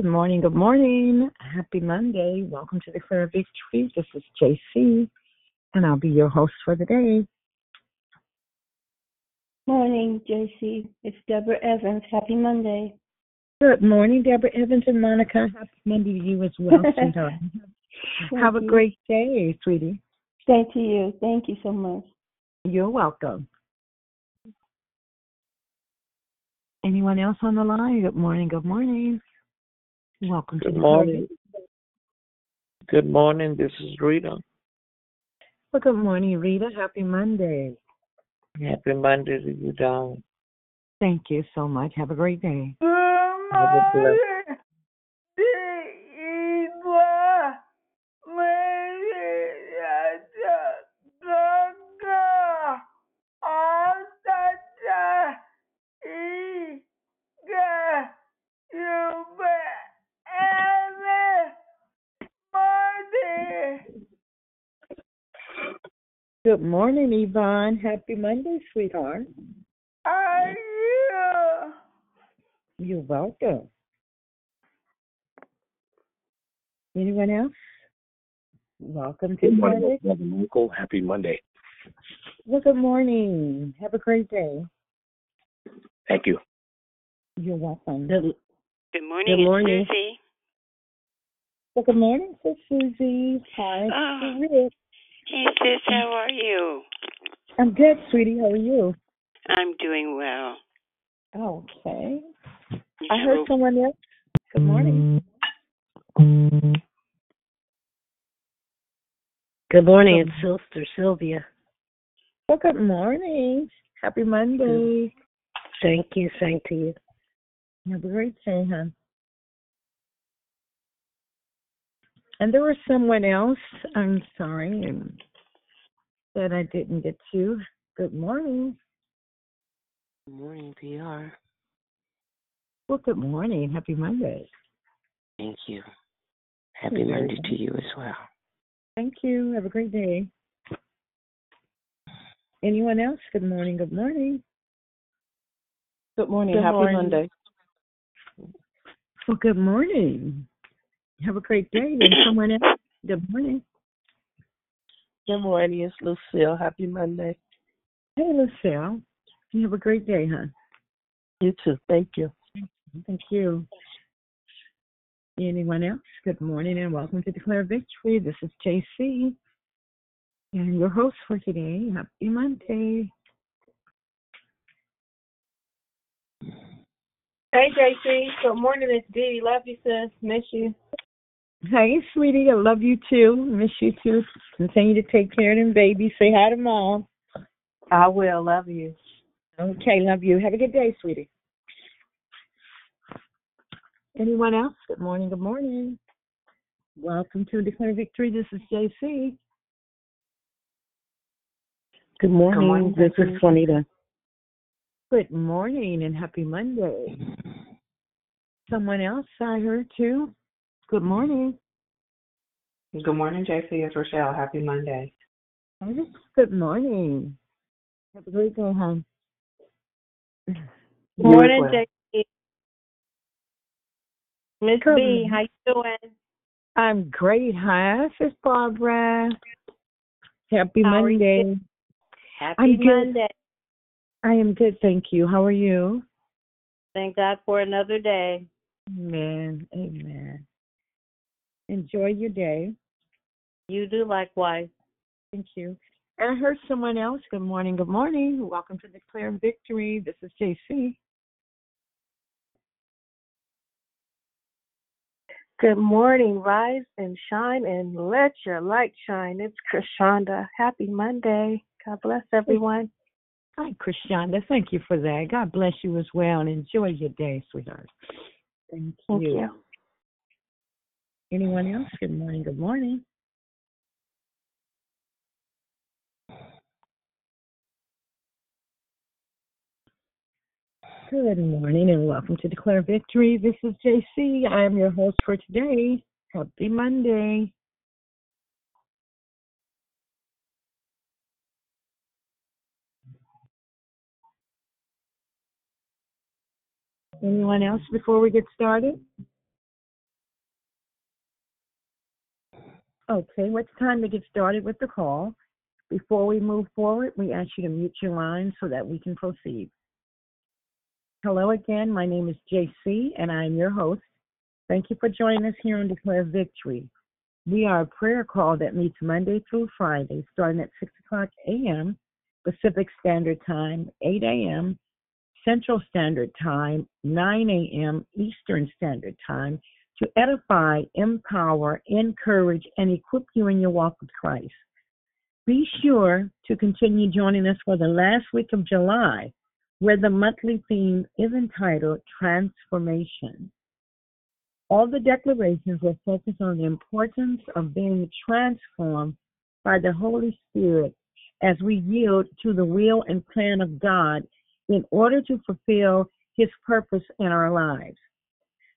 Good morning. Good morning. Happy Monday. Welcome to the Declare Victory. This is JC, and I'll be your host for the day. Morning, JC. It's Deborah Evans. Happy Monday. Good morning, Deborah Evans and Monica. Happy Monday to you as well, sweetheart. Have a great day, sweetie. Thank you. Thank you so much. You're welcome. Anyone else on the line? Good morning. Good morning. Welcome to Good Declare morning. Good morning. This is Rita. Well, good morning, Rita. Happy Monday. Happy Monday to you, darling. Thank you so much. Have a great day. Have a blessed. Good morning, Yvonne. Happy Monday, sweetheart. You're welcome. Anyone else? Welcome to Good Declare morning, Victory. Brother Michael. Happy Monday. Well, good morning. Have a great day. Thank you. You're welcome. Good, Good morning, Good morning. it's Susie. Well, good morning, Susie. Hi, ah. Oh. Rick. Hey, sis, how are you? I'm good, sweetie. How are you? I'm doing well. Okay. You I heard a- someone else. Good morning. good morning. It's Sister Sylvia. Well, good morning. Happy Monday. Thank you. Same to you. Have a great day, hon. And there was someone else, I'm sorry, that I didn't get to. Good morning. Good morning, PR. Well, good morning. Happy Monday. Thank you. Happy You're Monday welcome. to you as well. Thank you. Have a great day. Anyone else? Good morning. Good morning. Good morning. Good Happy morning. Monday. Well, good morning. Have a great day. And someone else? Good morning. Good morning. It's Lucille. Happy Monday. Hey, Lucille. You have a great day, huh? You too. Thank you. Thank you. Anyone else? Good morning and welcome to Declare Victory. This is JC and your host for today. Happy Monday. Hey, JC. Good morning. It's Dee. Love you, sis. Miss you. Hey, sweetie. I love you too. Miss you too. Continue to take care of them babies. Say hi to mom. I will. Love you. Okay, love you. Have a good day, sweetie. Anyone else? Good morning. Good morning. Welcome to Declare Victory. This is JC. Good morning. morning, this is Juanita. Good morning and happy Monday. Someone else I heard too. Good morning. Good morning, JC. It's Rochelle. Happy Monday. Good morning. Have a great day, hon. You Morning, as well. JC. Miss Good B. morning. How you doing? I'm great, huh? This is Barbara. Happy How are? Monday. Happy I'm good. I am good, thank you. How are you? Thank God for another day. Amen. Amen. Enjoy your day. You do likewise. Thank you. And I heard someone else. Good morning. Good morning. Welcome to Declare Victory. This is JC. Good morning, rise and shine and let your light shine. It's Krishanda. Happy Monday. God bless everyone. Hi, Krishanda. Thank you for that. God bless you as well and enjoy your day, sweetheart. Thank, Thank you. you. Anyone else? Good morning. Good morning. Good morning and welcome to Declare Victory. This is JC. I am your host for today. Happy Monday. Anyone else before we get started? Okay, well, it's time to get started with the call. Before we move forward, we ask you to mute your line so that we can proceed. Hello again, my name is JC and I am your host. Thank you for joining us here on Declare Victory. We are a prayer call that meets Monday through Friday, starting at 6 o'clock a.m. Pacific Standard Time, 8 a.m. Central Standard Time, 9 a.m. Eastern Standard Time, to edify, empower, encourage, and equip you in your walk with Christ. Be sure to continue joining us for the last week of July, where the monthly theme is entitled Transformation. All the declarations will focus on the importance of being transformed by the Holy Spirit as we yield to the will and plan of God in order to fulfill His purpose in our lives.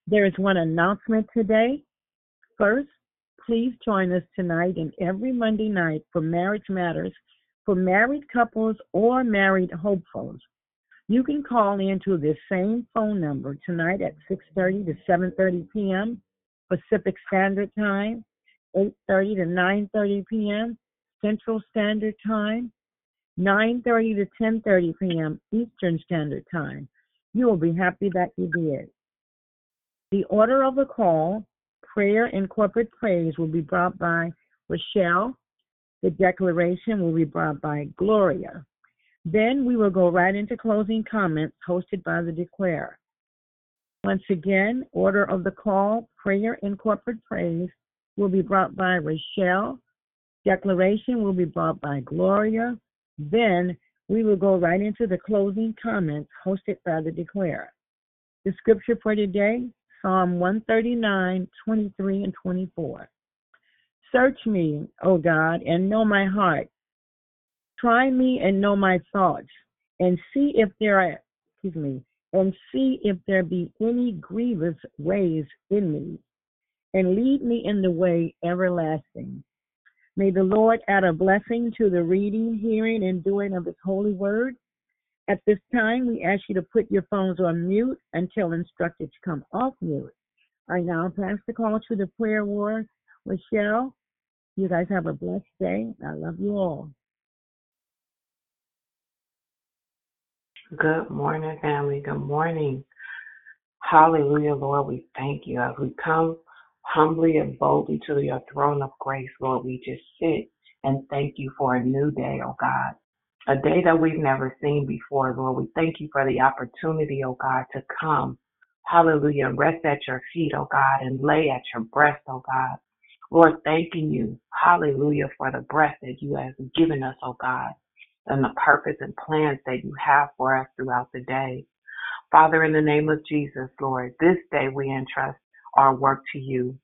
There is one announcement today. First, please join us tonight and every Monday night for Marriage Matters for married couples or married hopefuls. You can call into this same phone number tonight at 6:30 to 7:30 p.m. Pacific Standard Time, 8:30 to 9:30 p.m. Central Standard Time, 9:30 to 10:30 p.m. Eastern Standard Time. You will be happy that you did. The order of the call, prayer and corporate praise will be brought by Rochelle. The declaration will be brought by Gloria. Then we will go right into closing comments hosted by the declarer. Once again, order of the call, prayer and corporate praise will be brought by Rochelle. Declaration will be brought by Gloria. Then we will go right into the closing comments hosted by the declarer. The scripture for today, Psalm 139, 23 and 24. Search me, O God, and know my heart. Try me and know my thoughts, and see if there are, excuse me, and see if there be any grievous ways in me, and lead me in the way everlasting. May the Lord add a blessing to the reading, hearing, and doing of His holy word. At this time, we ask you to put your phones on mute until instructed to come off mute. I now pass the call to the prayer warrior, Michelle. You guys have a blessed day. I love you all. Good morning, family. Good morning. Hallelujah, Lord. We thank you as we come humbly and boldly to your throne of grace, Lord. We just sit and thank you for a new day, oh God. A day that we've never seen before, Lord. We thank you for the opportunity, oh God, to come. Hallelujah. Rest at your feet, oh God, and lay at your breast, oh God. Lord, thanking you, hallelujah, for the breath that you have given us, oh God, and the purpose and plans that you have for us throughout the day. Father, in the name of Jesus, Lord, this day we entrust our work to you.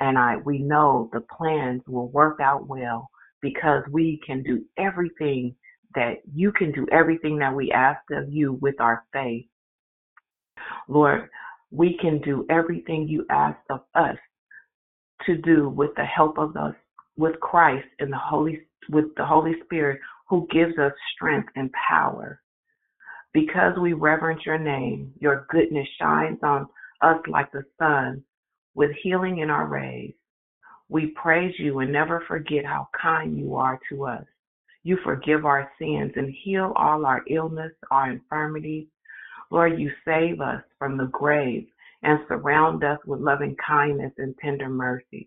And I we know the plans will work out well because we can do everything that you can do everything that we ask of you with our faith. Lord, we can do everything you ask of us to do with the help of us with Christ and the Holy with the Holy Spirit who gives us strength and power. Because we reverence your name, your goodness shines on us like the sun with healing in our rays. We praise you and never forget how kind you are to us. You forgive our sins and heal all our illness, our infirmities. Lord, you save us from the grave and surround us with loving kindness and tender mercies.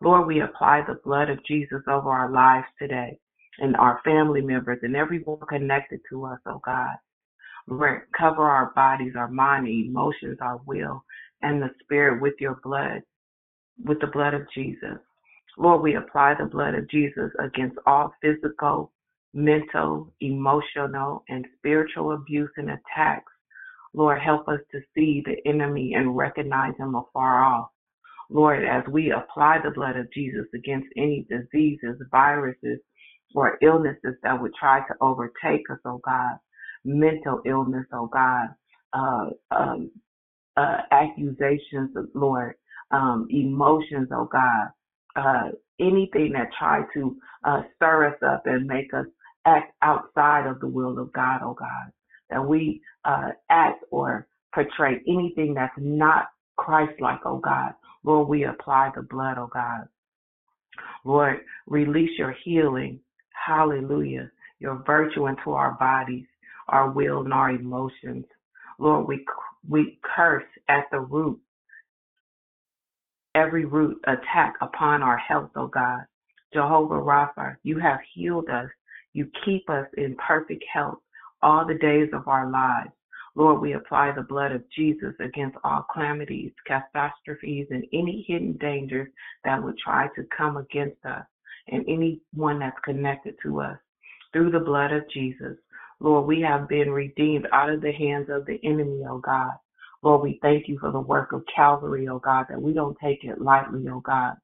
Lord, we apply the blood of Jesus over our lives today and our family members and everyone connected to us, oh God. Lord, cover our bodies, our mind, emotions, our will, and the spirit with your blood, with the blood of Jesus. Lord, we apply the blood of Jesus against all physical, mental, emotional, and spiritual abuse and attacks. Lord, help us to see the enemy and recognize him afar off. Lord, as we apply the blood of Jesus against any diseases, viruses, or illnesses that would try to overtake us, oh God, mental illness, oh God, uh, um, uh, accusations, Lord, um, emotions, oh God, uh, anything that try to uh, stir us up and make us act outside of the will of God, oh God, that we uh, act or portray anything that's not Christ-like, oh God. Lord, we apply the blood, oh God. Lord, release your healing. Hallelujah. Your virtue into our bodies, our will, and our emotions. Lord, we, we curse at the root every root attack upon our health, oh God. Jehovah Rapha, you have healed us. You keep us in perfect health all the days of our lives. Lord, we apply the blood of Jesus against all calamities, catastrophes, and any hidden dangers that would try to come against us and anyone that's connected to us. Through the blood of Jesus, Lord, we have been redeemed out of the hands of the enemy, oh God. Lord, we thank you for the work of Calvary, oh God, that we don't take it lightly, oh God.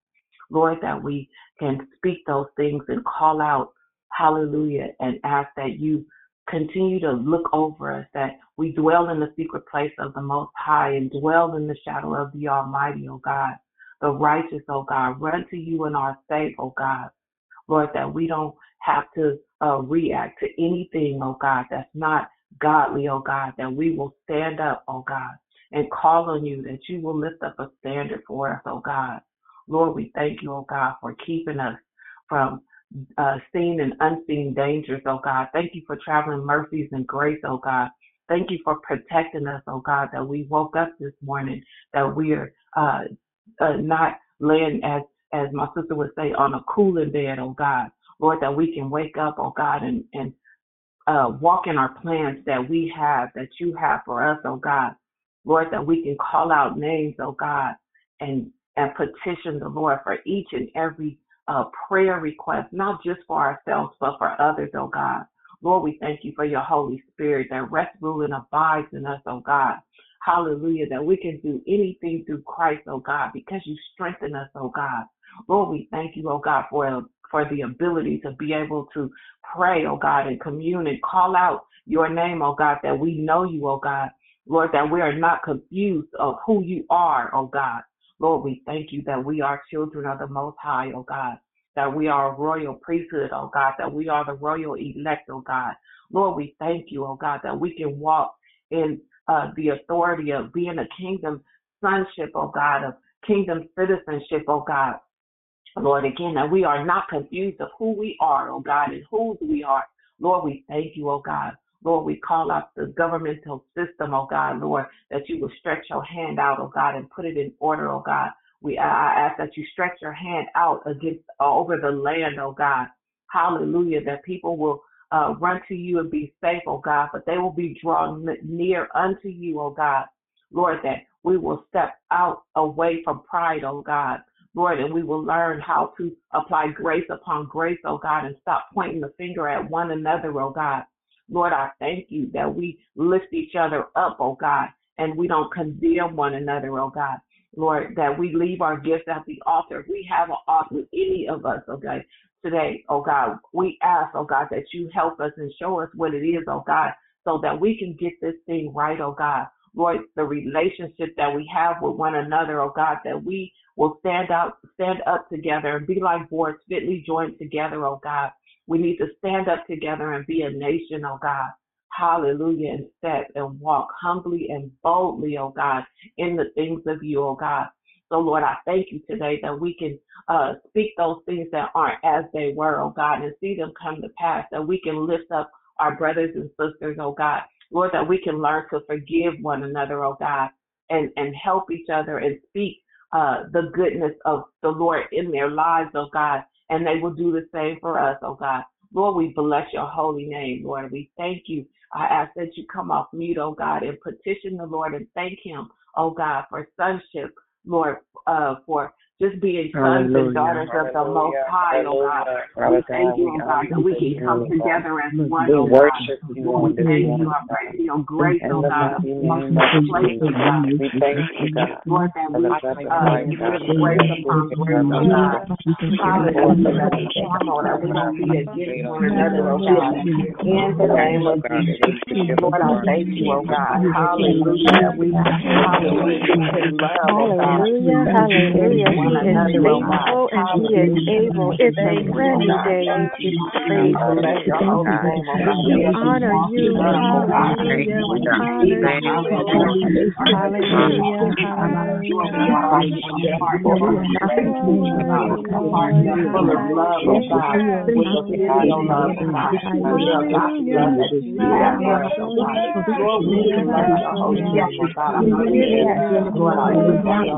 Lord, that we can speak those things and call out, hallelujah, and ask that you continue to look over us, that we dwell in the secret place of the Most High and dwell in the shadow of the Almighty, O God. The righteous, O God, run to you and are safe, O God. Lord, that we don't have to uh, react to anything, oh God, that's not godly, oh God, that we will stand up, oh God, and call on you, that you will lift up a standard for us, oh God. Lord, we thank you, oh God, for keeping us from uh, seen and unseen dangers, oh God. Thank you for traveling mercies and grace, oh God. Thank you for protecting us, oh God, that we woke up this morning, that we are uh, uh, not laying, as as my sister would say, on a cooling bed, oh God. Lord, that we can wake up, oh God, and, and uh, walk in our plans that we have, that you have for us, oh God. Lord, that we can call out names, oh God, and and petition the Lord for each and every uh, prayer request, not just for ourselves, but for others, oh God. Lord, we thank you for your Holy Spirit that rests, rules, and abides in us, oh God. Hallelujah, that we can do anything through Christ, oh God, because you strengthen us, oh God. Lord, we thank you, oh God, for for the ability to be able to pray, oh God, and commune and call out your name, oh God, that we know you, oh God. Lord, that we are not confused of who you are, oh God. Lord, we thank you that we are children of the Most High, oh God, that we are a royal priesthood, oh God, that we are the royal elect, oh God. Lord, we thank you, oh God, that we can walk in uh, the authority of being a kingdom sonship, oh God, of kingdom citizenship, oh God. Lord, again, that we are not confused of who we are, oh God, and whose we are. Lord, we thank you, oh God. Lord, we call out the governmental system, oh God, Lord, that you will stretch your hand out, oh God, and put it in order, oh God. We I ask that you stretch your hand out against uh, over the land, oh God. Hallelujah, that people will uh, run to you and be safe, oh God, but they will be drawn near unto you, oh God. Lord, that we will step out away from pride, oh God. Lord, and we will learn how to apply grace upon grace, oh God, and stop pointing the finger at one another, oh God. Lord, I thank you that we lift each other up, oh God, and we don't condemn one another, oh God. Lord, that we leave our gifts at the altar. We have an altar, any of us, oh okay, today, oh God, we ask, oh God, that you help us and show us what it is, oh God, so that we can get this thing right, oh God. Lord, the relationship that we have with one another, oh God, that we will stand out, stand up together and be like boards fitly joined together, oh God. We need to stand up together and be a nation, oh God. Hallelujah. And step and walk humbly and boldly, oh God, in the things of you, oh God. So, Lord, I thank you today that we can uh, speak those things that aren't as they were, oh God, and see them come to pass, that we can lift up our brothers and sisters, oh God. Lord, that we can learn to forgive one another, oh God, and, and help each other and speak uh, the goodness of the Lord in their lives, oh God, and they will do the same for us, oh God. Lord, we bless your holy name, Lord. We thank you. I ask that you come off mute, oh God, and petition the Lord and thank him, oh God, for sonship, Lord, uh, for just being sons Hallelujah. and daughters of the Most High, oh God. We thank you, oh God, that we can come together as one, oh God. We thank you, I pray for your grace, oh God, amongst this place, oh God. We thank you, God. Lord, that we give grace upon grace, oh God. Hallelujah, that we channel, that we don't be against one another, oh God. In the name of Jesus, Lord, I thank you, oh God. Hallelujah, we, hallelujah, we can love, oh Hallelujah, hallelujah. He is faithful and He is able. It's a brand new day. We give you praise and thank you, God. We honor you. Hallelujah. We honor you.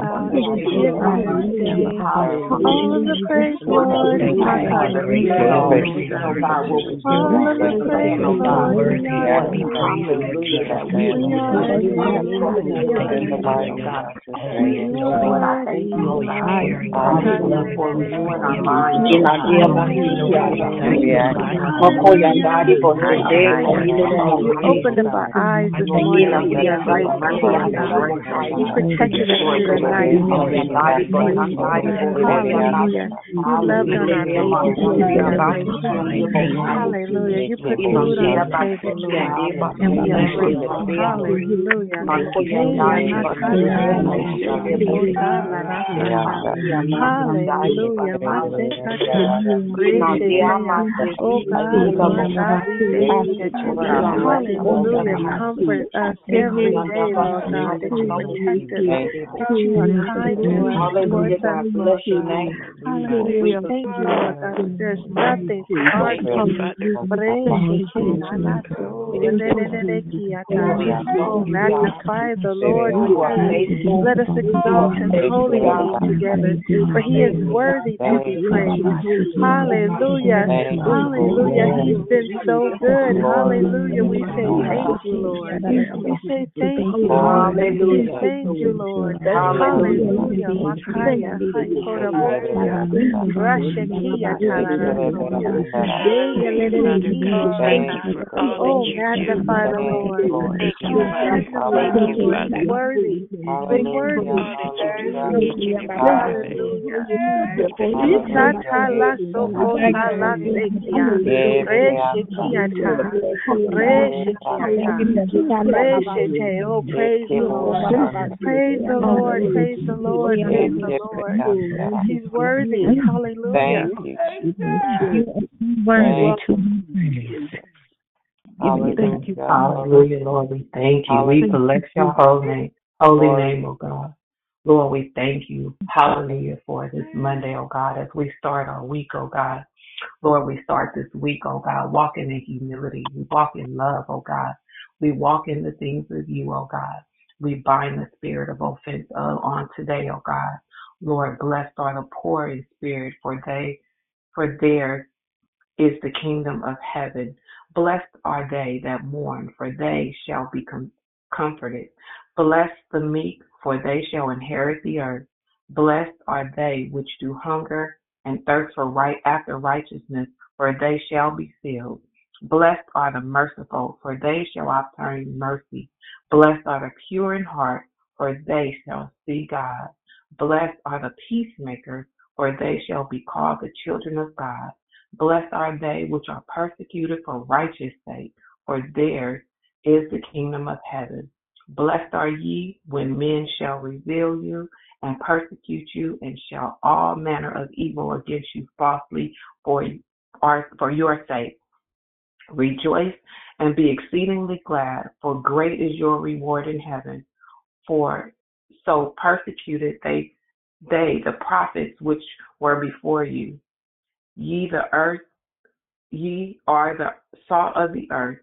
Hallelujah. All of the praise, Lord. All of the praise, Lord, I thank you, oh God, for renewing our minds. You opened up our eyes this morning to see our right You protected us through the night. Hallelujah. You loved on our babies. You Hallelujah. You put food on the table, Lord. And we are grateful. Hallelujah. Hallelujah. Oh God, Lord. God, we thank you that you. Hallelujah. Comfort us every day, Lord God, that you protect us, that you are kind to us, towards us, Lord God. Hallelujah. Thank you, Lord God, there's nothing hard for you. Oh, magnify the Lord. Let us exalt his holy name together, for he is worthy to be praised. Hallelujah. Hallelujah. He's been so good. Hallelujah. We say thank you, Lord. We say thank you, Lord. We thank you, Lord. Hallelujah. Makaya, Haikora Oh, magnify the Lord. Thank you, Thank you, Father. Worthy. Worthy. Oh, praise the Lord. Praise the Lord. Praise the Lord. Praise the Lord. He's worthy. Hallelujah. Thank you. He's worthy to Hallelujah. Hallelujah, Lord. We thank you. We bless your holy name, holy name, oh God. Lord, we thank you. Hallelujah for this Monday, oh God, as we start our week, oh God. Lord, we start this week, oh God, walking in humility. We walk in love, oh God. We walk in the things of you, oh God. We bind the spirit of offense uh, on today, oh God. Lord, blessed are the poor in spirit, for they, for theirs is the kingdom of heaven. Blessed are they that mourn, for they shall be com- comforted. Bless the meek, for they shall inherit the earth. Blessed are they which do hunger and thirst for right after righteousness, for they shall be filled. Blessed are the merciful, for they shall obtain mercy. Blessed are the pure in heart, for they shall see God. Blessed are the peacemakers, for they shall be called the children of God. Blessed are they which are persecuted for righteous sake, for theirs is the kingdom of heaven. Blessed are ye when men shall revile you and persecute you, and shall all manner of evil against you falsely for, for your sake. Rejoice and be exceedingly glad, for great is your reward in heaven. For so persecuted they they the prophets which were before you. Ye the earth, ye are the salt of the earth.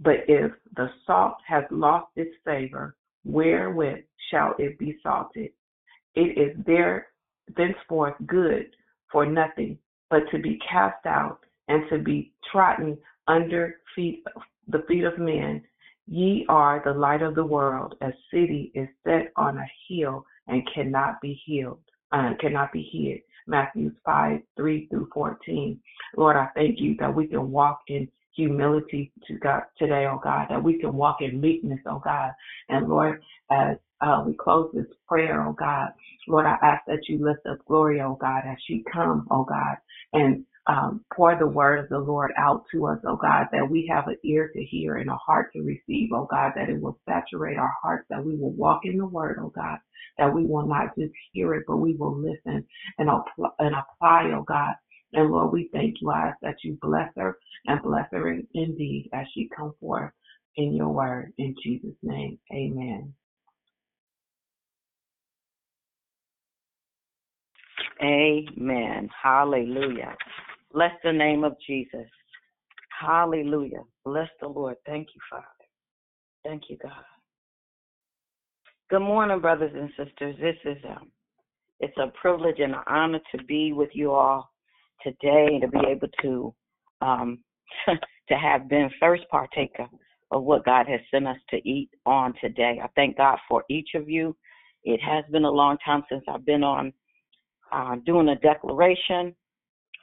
But if the salt has lost its savor, wherewith shall it be salted? It is there thenceforth good for nothing, but to be cast out and to be trodden under feet the feet of men. Ye are the light of the world. A city is set on a hill and cannot be healed, uh, cannot be hid. Matthew 5, 3 through 14. Lord, I thank you that we can walk in humility to God today, oh God, that we can walk in meekness, oh God. And Lord, as uh, we close this prayer, oh God, Lord, I ask that you lift up Gloria, oh God, as she come, oh God, and um, pour the word of the Lord out to us, oh God, that we have an ear to hear and a heart to receive, oh God, that it will saturate our hearts, that we will walk in the word, oh God, that we will not just hear it, but we will listen and, apply, and apply, oh God. And Lord, we thank you, I ask that you bless her and bless her indeed as she come forth in your word. In Jesus' name, amen. Amen. Hallelujah. Bless the name of Jesus. Hallelujah. Bless the Lord. Thank you, Father. Thank you, God. Good morning, brothers and sisters. This is um, it's a privilege and an honor to be with you all today and to be able to um, to have been first partaker of what God has sent us to eat on today. I thank God for each of you. It has been a long time since I've been on uh, doing a declaration,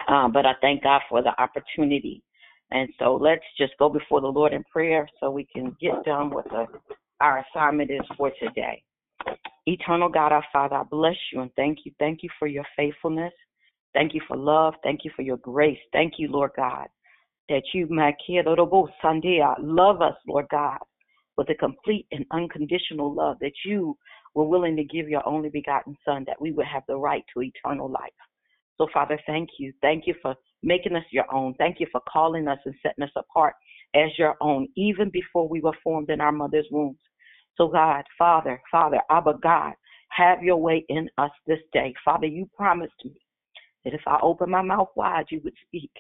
uh, but I thank God for the opportunity. And so let's just go before the Lord in prayer so we can get done with the, our assignment is for today. Eternal God, our Father, I bless you and thank you. Thank you for your faithfulness. Thank you for love. Thank you for your grace. Thank you, Lord God, that you, my kid, Sandia, love us, Lord God, with a complete and unconditional love, that you were willing to give your only begotten Son, that we would have the right to eternal life. So, Father, thank you. Thank you for making us your own. Thank you for calling us and setting us apart as your own, even before we were formed in our mother's wombs. So, God, Father, Father, Abba, God, have your way in us this day. Father, you promised me that if I open my mouth wide, you would speak.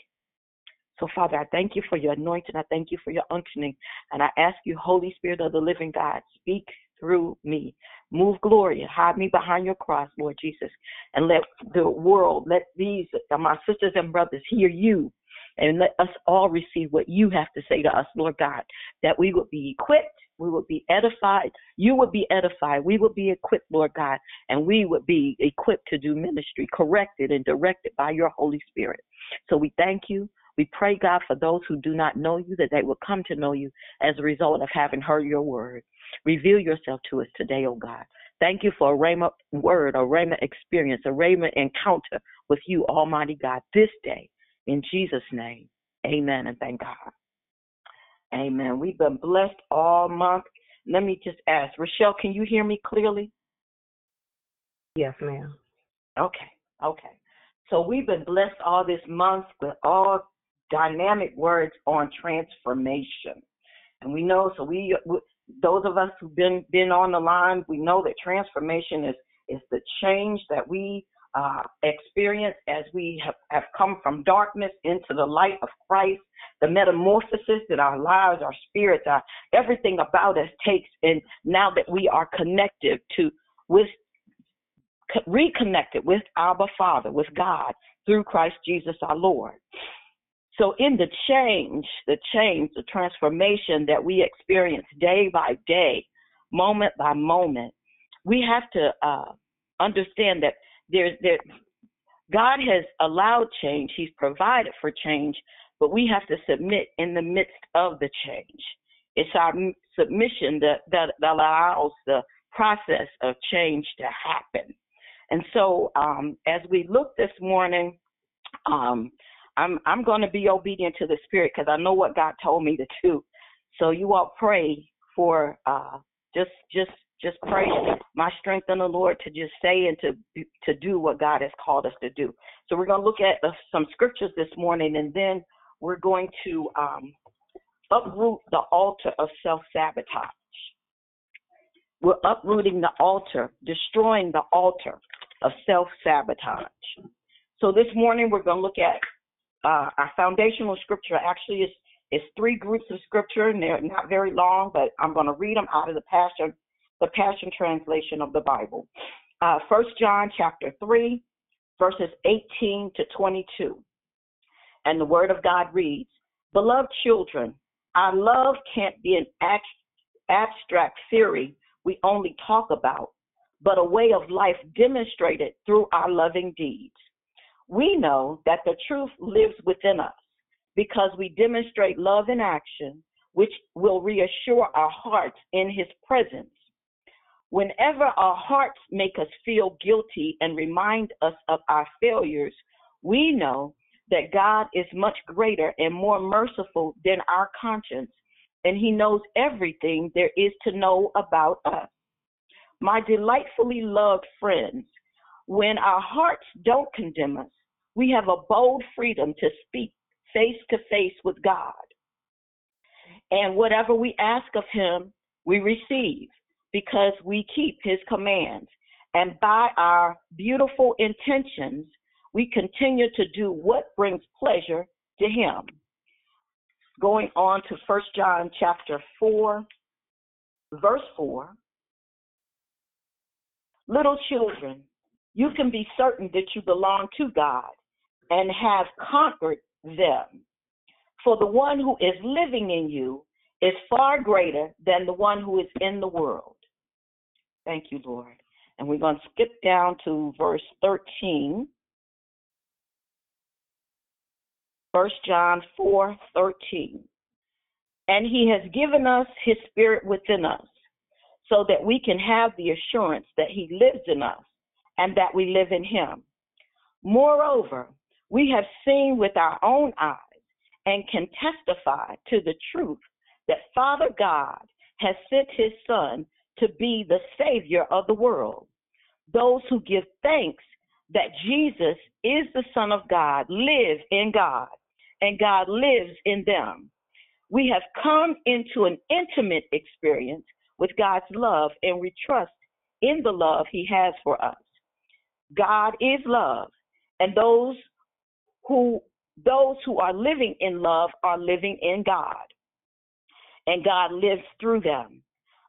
So, Father, I thank you for your anointing. I thank you for your unctioning. And I ask you, Holy Spirit of the living God, speak through me. Move glory. Hide me behind your cross, Lord Jesus. And let the world, let these, uh, my sisters and brothers, hear you. And let us all receive what you have to say to us, Lord God, that we would be equipped, we would be edified, you would be edified, we would be equipped, Lord God, and we would be equipped to do ministry, corrected and directed by your Holy Spirit. So we thank you. We pray, God, for those who do not know you, that they will come to know you as a result of having heard your word. Reveal yourself to us today, oh God. Thank you for a Rhema word, a Rhema experience, a Rhema encounter with you, Almighty God, this day. In Jesus' name, amen and thank God. Amen. We've been blessed all month. Let me just ask, Rochelle, can you hear me clearly? Yes, ma'am. Okay, okay. So we've been blessed all this month with all dynamic words on transformation. And we know, so we, those of us who've been been on the line, we know that transformation is is the change that we uh, experience as we have, have come from darkness into the light of Christ, the metamorphosis that our lives, our spirits, our everything about us takes, and now that we are connected to with reconnected with our Father, with God through Christ Jesus our Lord. So in the change, the change, the transformation that we experience day by day, moment by moment, we have to uh, understand that there's there God has allowed change, He's provided for change, but we have to submit in the midst of the change. It's our submission that, that, that allows the process of change to happen. And so, um, as we look this morning, um, I'm I'm going to be obedient to the Spirit because I know what God told me to do. So you all pray for uh, just just just pray my strength in the Lord to just say and to to do what God has called us to do. So we're going to look at some scriptures this morning, and then we're going to um, uproot the altar of self sabotage. We're uprooting the altar, destroying the altar of self sabotage. So this morning we're going to look at uh, our foundational scripture actually is is three groups of scripture, and they're not very long, but I'm going to read them out of the Passion, the Passion translation of the Bible. Uh, First uh, John chapter three, verses 18 to 22, and the Word of God reads: Beloved children, our love can't be an abstract theory we only talk about, but a way of life demonstrated through our loving deeds. We know that the truth lives within us because we demonstrate love in action, which will reassure our hearts in His presence. Whenever our hearts make us feel guilty and remind us of our failures, we know that God is much greater and more merciful than our conscience, and He knows everything there is to know about us. My delightfully loved friends, when our hearts don't condemn us, we have a bold freedom to speak face to face with God. And whatever we ask of Him, we receive because we keep His commands. And by our beautiful intentions, we continue to do what brings pleasure to Him. Going on to 1 John chapter 4, verse 4. Little children, you can be certain that you belong to God and have conquered them. For the one who is living in you is far greater than the one who is in the world. Thank you, Lord. And we're going to skip down to verse 13. 1 John 4 13. And he has given us his spirit within us so that we can have the assurance that he lives in us and that we live in him. Moreover, we have seen with our own eyes and can testify to the truth that Father God has sent his Son to be the Savior of the world. Those who give thanks that Jesus is the Son of God live in God, and God lives in them. We have come into an intimate experience with God's love, and we trust in the love He has for us. God is love, and those who those who are living in love are living in God, and God lives through them.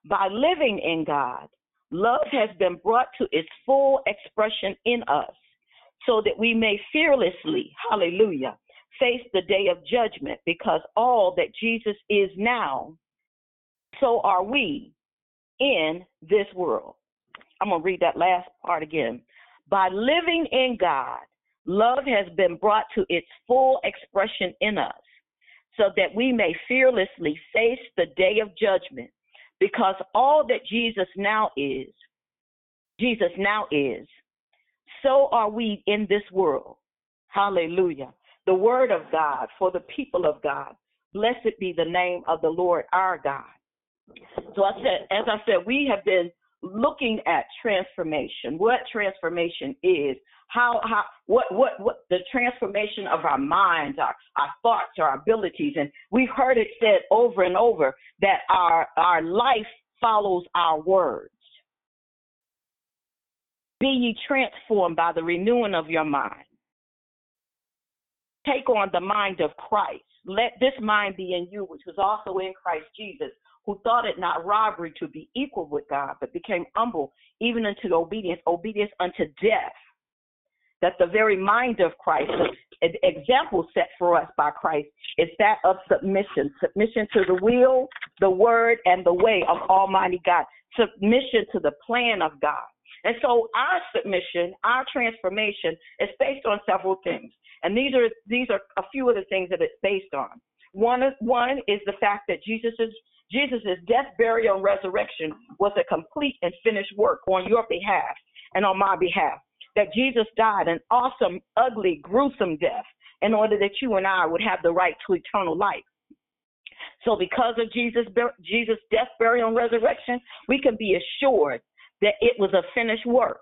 By living in God, love has been brought to its full expression in us, so that we may fearlessly, hallelujah, face the day of judgment, because all that Jesus is now, so are we in this world. I'm going to read that last part again. By living in God, love has been brought to its full expression in us so that we may fearlessly face the day of judgment because all that Jesus now is, Jesus now is, so are we in this world. Hallelujah. The word of God for the people of God. Blessed be the name of the Lord our God. So I said, as I said, we have been looking at transformation, what transformation is, how how what what what the transformation of our minds, our our thoughts, our abilities, and we've heard it said over and over that our our life follows our words. Be ye transformed by the renewing of your mind. Take on the mind of Christ. Let this mind be in you, which was also in Christ Jesus, who thought it not robbery to be equal with God, but became humble even unto obedience, obedience unto death. That the very mind of Christ, the example set for us by Christ, is that of submission. Submission to the will, the word, and the way of Almighty God. Submission to the plan of God. And so our submission, our transformation is based on several things. And these are these are a few of the things that it's based on. One one is the fact that Jesus is Jesus' death, burial, and resurrection was a complete and finished work on your behalf and on my behalf. That Jesus died an awesome, ugly, gruesome death in order that you and I would have the right to eternal life. So, because of Jesus' Jesus' death, burial, and resurrection, we can be assured that it was a finished work,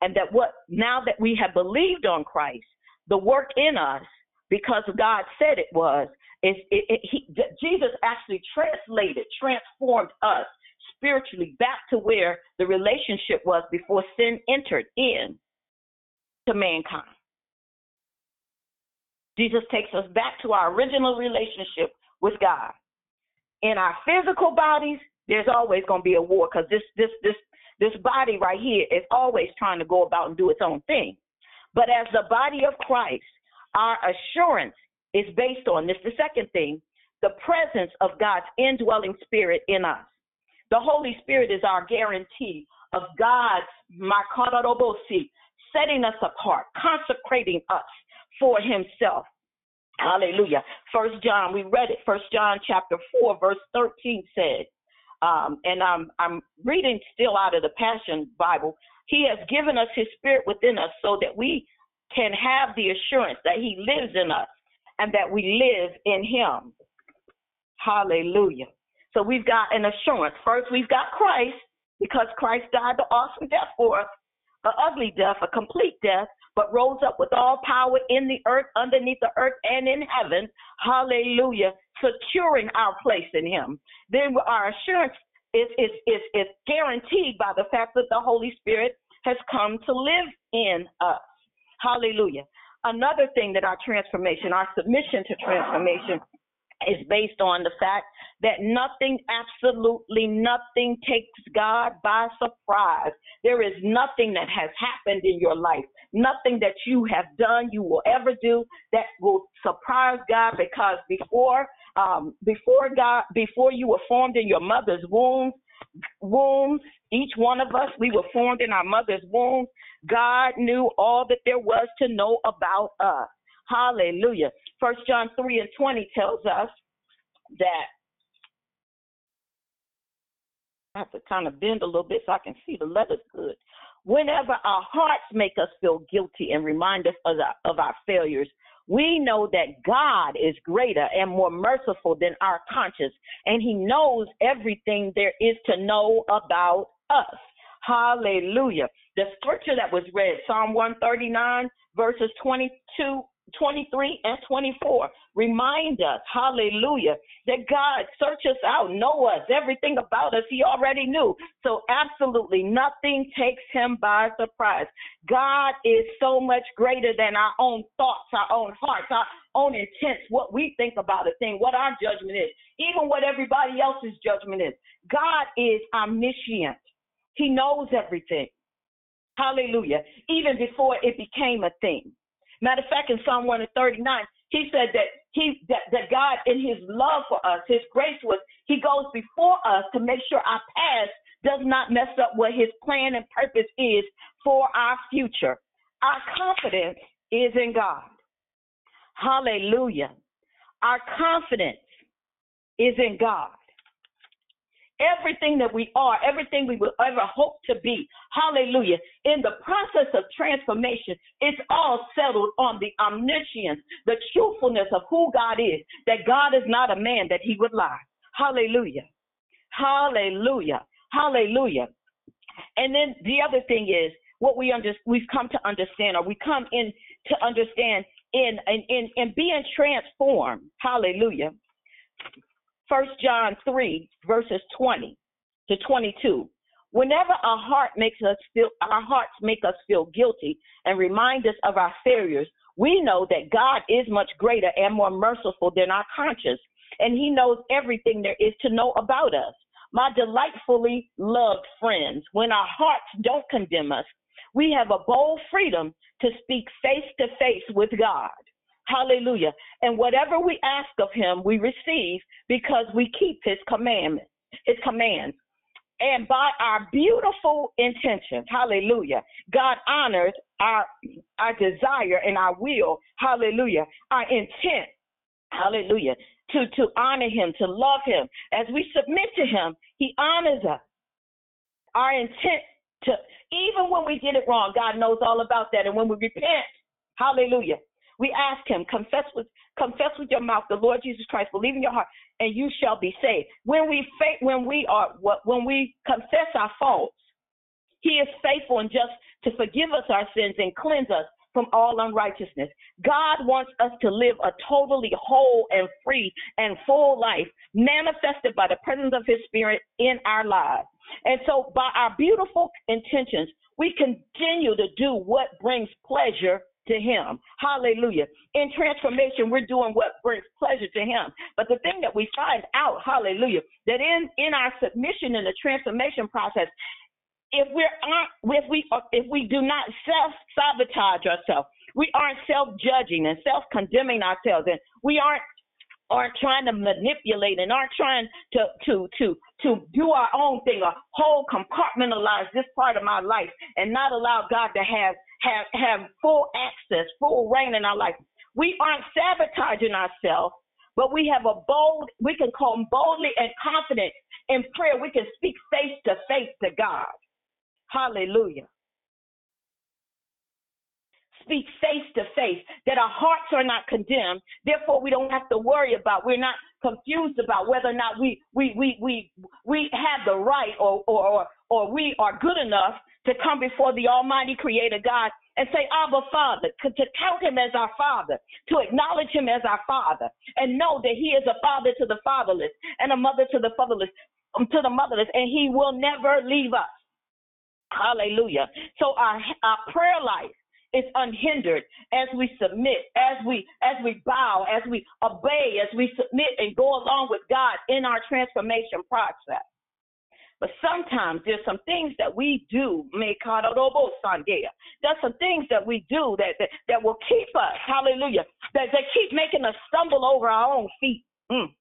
and that what now that we have believed on Christ, the work in us, because God said it was, it, it, he, Jesus actually translated, transformed us spiritually back to where the relationship was before sin entered in to mankind. Jesus takes us back to our original relationship with God. In our physical bodies, there's always going to be a war because this this this this body right here is always trying to go about and do its own thing. But as the body of Christ, our assurance is based on this. The second thing, the presence of God's indwelling spirit in us. The Holy Spirit is our guarantee of God's makarabosi, setting us apart, consecrating us for himself. Hallelujah. First John, we read it. First John chapter 4, verse 13 said, um, and I'm I'm reading still out of the Passion Bible. He has given us his spirit within us so that we can have the assurance that He lives in us and that we live in Him. Hallelujah. So we've got an assurance. First, we've got Christ because Christ died the awesome death for us, an ugly death, a complete death, but rose up with all power in the earth, underneath the earth, and in heaven. Hallelujah. Securing our place in Him. Then our assurance is, is, is, is guaranteed by the fact that the Holy Spirit has come to live in us. Hallelujah. Another thing that our transformation, our submission to transformation is based on the fact that nothing, absolutely nothing takes God by surprise. There is nothing that has happened in your life, nothing that you have done, you will ever do that will surprise God because before, um, before God, before you were formed in your mother's womb, wombs, each one of us, we were formed in our mother's womb. God knew all that there was to know about us. Hallelujah. First John 3 and 20 tells us that I have to kind of bend a little bit so I can see the letters good. Whenever our hearts make us feel guilty and remind us of our, of our failures, we know that God is greater and more merciful than our conscience, and He knows everything there is to know about us. Hallelujah. The scripture that was read, Psalm 139, verses 22 23 and 24 remind us, hallelujah, that God search us out, know us, everything about us, He already knew. So, absolutely nothing takes Him by surprise. God is so much greater than our own thoughts, our own hearts, our own intents, what we think about a thing, what our judgment is, even what everybody else's judgment is. God is omniscient, He knows everything. Hallelujah. Even before it became a thing. Matter of fact, in Psalm 139, he said that he that, that God in his love for us, his grace was he goes before us to make sure our past does not mess up what his plan and purpose is for our future. Our confidence is in God. Hallelujah. Our confidence is in God everything that we are, everything we will ever hope to be. Hallelujah. In the process of transformation, it's all settled on the omniscience, the truthfulness of who God is, that God is not a man that he would lie. Hallelujah. Hallelujah. Hallelujah. And then the other thing is what we under, we've come to understand, or we come in to understand in in in, in being transformed. Hallelujah. First John 3, verses 20 to 22. Whenever our heart makes us feel our hearts make us feel guilty and remind us of our failures, we know that God is much greater and more merciful than our conscience, and he knows everything there is to know about us. My delightfully loved friends, when our hearts don't condemn us, we have a bold freedom to speak face to face with God. Hallelujah. And whatever we ask of him, we receive because we keep his commandments, his commands. And by our beautiful intentions, hallelujah, God honors our our desire and our will, hallelujah, our intent, hallelujah, to, to honor him, to love him. As we submit to him, he honors us. Our intent to even when we get it wrong, God knows all about that. And when we repent, hallelujah, we ask him, confess with confess with your mouth the Lord Jesus Christ, believe in your heart, and you shall be saved. When we when we are when we confess our faults, he is faithful and just to forgive us our sins and cleanse us from all unrighteousness. God wants us to live a totally whole and free and full life, manifested by the presence of His Spirit in our lives. And so, by our beautiful intentions, we continue to do what brings pleasure to him. Hallelujah. In transformation, we're doing what brings pleasure to him. But the thing that we find out, hallelujah, that in, in our submission in the transformation process, if we're if we uh, if we do not self sabotage ourselves, we aren't self judging and self condemning ourselves, and we aren't aren't trying to manipulate and aren't trying to to to to do our own thing or whole compartmentalize this part of my life and not allow God to have have have full access, full reign in our life. We aren't sabotaging ourselves, but we have a bold, we can come boldly and confident in prayer. We can speak face to face to God. Hallelujah. Speak face to face, that our hearts are not condemned. Therefore, we don't have to worry about, we're not confused about whether or not we we we we we have the right or or or, we are good enough to come before the Almighty Creator God and say, Abba Father, to count Him as our Father, to acknowledge Him as our Father, and know that He is a Father to the fatherless and a mother to the fatherless, um, to the motherless, and He will never leave us. Hallelujah. So our our prayer life is unhindered as we submit, as we as we bow, as we obey, as we submit and go along with God in our transformation process. But sometimes there's some things that we do, there's some things that we do that, that, that will keep us, hallelujah, that, that keep making us stumble over our own feet. Mm.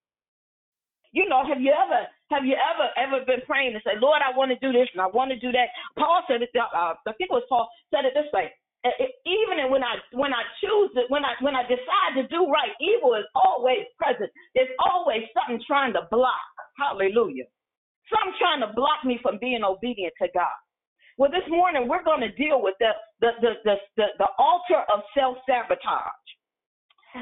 You know, have you ever have you ever ever been praying and say, Lord, I want to do this and I want to do that? Paul said it. Uh, I think it was Paul said it this way: Uh, even when I when I choose it, when I when I decide to do right, evil is always present. There's always something trying to block. Hallelujah. Some trying to block me from being obedient to God. Well, this morning we're going to deal with the the the the, the, the altar of self sabotage.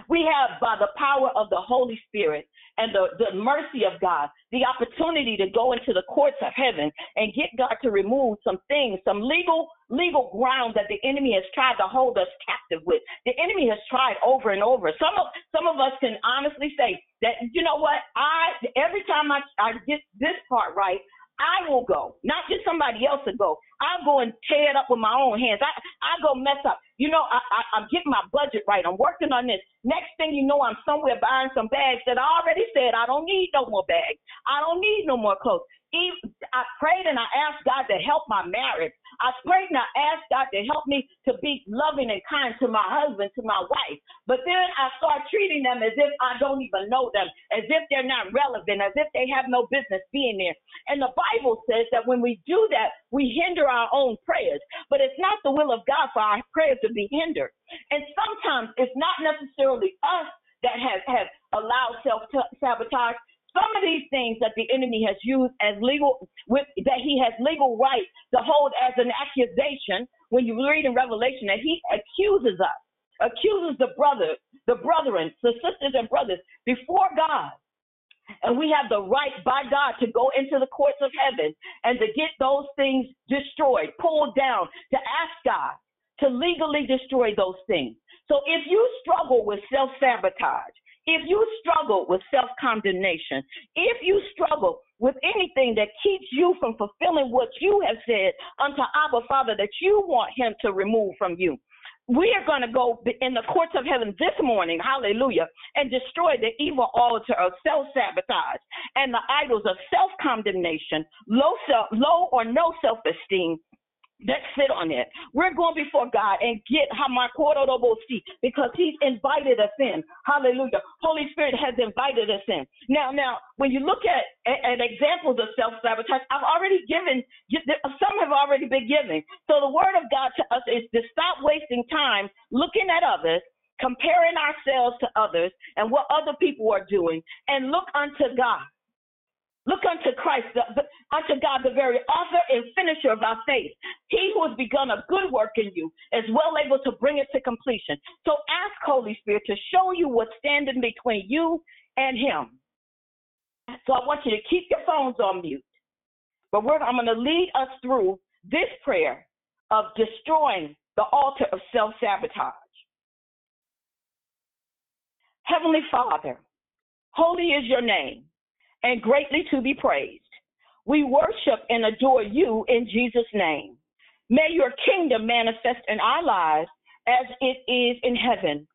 We have, by the power of the Holy Spirit and the, the mercy of God, the opportunity to go into the courts of heaven and get God to remove some things, some legal legal ground that the enemy has tried to hold us captive with. The enemy has tried over and over. Some of some of us can honestly say that you know what I every time I, I get this part right, I will go, not just somebody else to go. I'll go and tear it up with my own hands. I I go mess up. You know, I, I I'm getting my budget right. I'm working on this. Next thing you know, I'm somewhere buying some bags that I already said I don't need no more bags. I don't need no more clothes. I prayed and I asked God to help my marriage. I prayed and I asked God to help me to be loving and kind to my husband, to my wife. But then I start treating them as if I don't even know them, as if they're not relevant, as if they have no business being there. And the Bible says that when we do that, we hinder our own prayers. But it's not the will of God for our prayers to be hindered. And sometimes it's not necessarily us that has, has allowed self sabotage some of these things that the enemy has used as legal with that he has legal right to hold as an accusation when you read in revelation that he accuses us accuses the brothers the brethren the sisters and brothers before god and we have the right by God to go into the courts of heaven and to get those things destroyed, pulled down, to ask God to legally destroy those things. So if you struggle with self sabotage, if you struggle with self condemnation, if you struggle with anything that keeps you from fulfilling what you have said unto Abba Father that you want Him to remove from you, we are going to go in the courts of heaven this morning, hallelujah, and destroy the evil altar of self sabotage and the idols of self condemnation, low self, low or no self esteem, that sit on it. We're going before God and get Hamakororobosi because He's invited us in. Hallelujah. Holy Spirit has invited us in. Now, now, when you look at, at, at examples of self sabotage, I've already given, some have already been given. So the word of God to us is to stop wasting time looking at others, comparing ourselves to others and what other people are doing, and look unto God. Look unto Christ, the, unto God, the very author and finisher of our faith. He who has begun a good work in you is well able to bring it to completion. So ask Holy Spirit to show you what's standing between you and Him. So I want you to keep your phones on mute. But I'm going to lead us through this prayer of destroying the altar of self sabotage. Heavenly Father, holy is your name and greatly to be praised. We worship and adore you in Jesus' name. May your kingdom manifest in our lives as it is in heaven.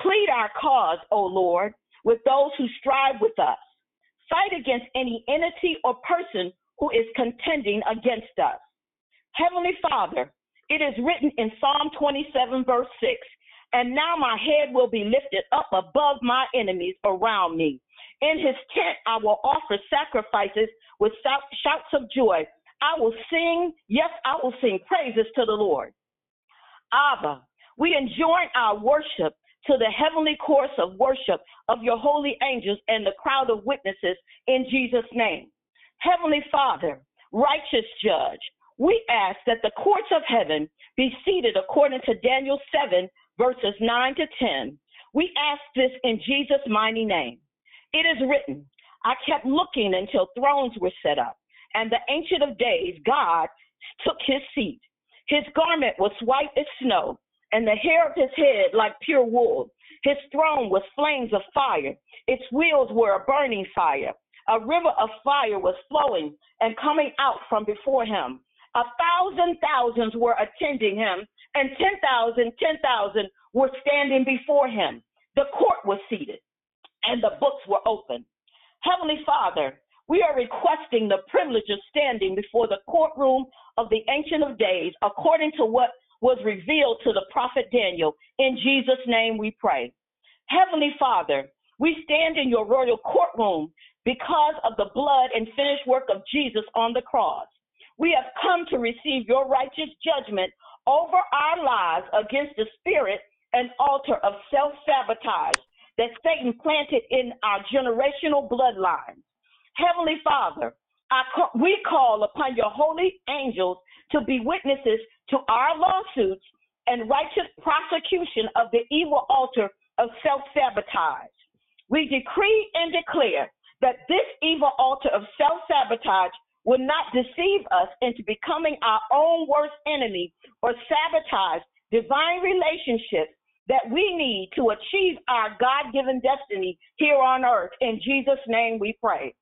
Plead our cause, O Lord, with those who strive with us. Fight against any entity or person who is contending against us. Heavenly Father, it is written in Psalm 27, verse 6 And now my head will be lifted up above my enemies around me. In his tent, I will offer sacrifices with shouts of joy. I will sing, yes, I will sing praises to the Lord. Abba, we enjoin our worship to the heavenly course of worship of your holy angels and the crowd of witnesses in Jesus' name. Heavenly Father, righteous judge, we ask that the courts of heaven be seated according to Daniel 7, verses 9 to 10. We ask this in Jesus' mighty name. It is written, I kept looking until thrones were set up, and the Ancient of Days, God, took his seat. His garment was white as snow, and the hair of his head like pure wool. His throne was flames of fire. Its wheels were a burning fire. A river of fire was flowing and coming out from before him. A thousand thousands were attending him, and ten thousand, ten thousand were standing before him. The court was seated, and the books were open. Heavenly Father, we are requesting the privilege of standing before the courtroom of the Ancient of Days according to what was revealed to the prophet Daniel. In Jesus' name we pray. Heavenly Father, we stand in your royal courtroom because of the blood and finished work of Jesus on the cross. We have come to receive your righteous judgment over our lives against the spirit and altar of self sabotage that Satan planted in our generational bloodlines. Heavenly Father, call, we call upon your holy angels to be witnesses to our lawsuits and righteous prosecution of the evil altar of self sabotage. We decree and declare that this evil altar of self sabotage will not deceive us into becoming our own worst enemy or sabotage divine relationships that we need to achieve our God given destiny here on earth. In Jesus' name we pray.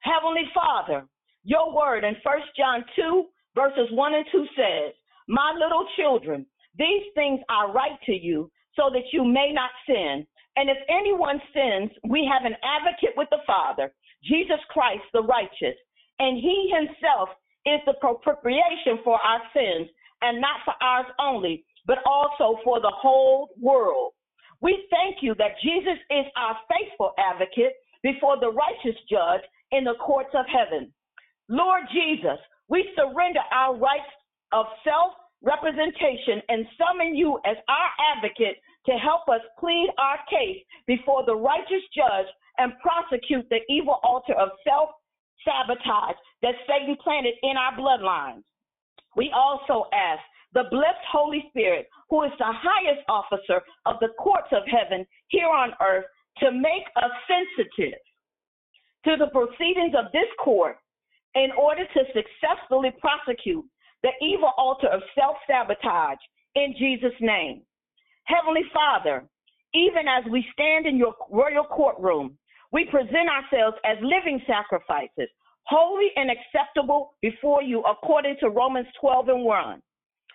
Heavenly Father, your word in 1 John 2, verses 1 and 2 says, My little children, these things I write to you so that you may not sin. And if anyone sins, we have an advocate with the Father, Jesus Christ the righteous and he himself is the propitiation for our sins, and not for ours only, but also for the whole world. We thank you that Jesus is our faithful advocate before the righteous judge in the courts of heaven. Lord Jesus, we surrender our rights of self representation and summon you as our advocate to help us plead our case before the righteous judge and prosecute the evil altar of self sabotage that Satan planted in our bloodlines. We also ask the blessed Holy Spirit, who is the highest officer of the courts of heaven here on earth, to make us sensitive to the proceedings of this court in order to successfully prosecute the evil altar of self sabotage in Jesus' name. Heavenly Father, even as we stand in your royal courtroom, we present ourselves as living sacrifices, holy and acceptable before you, according to Romans 12 and 1.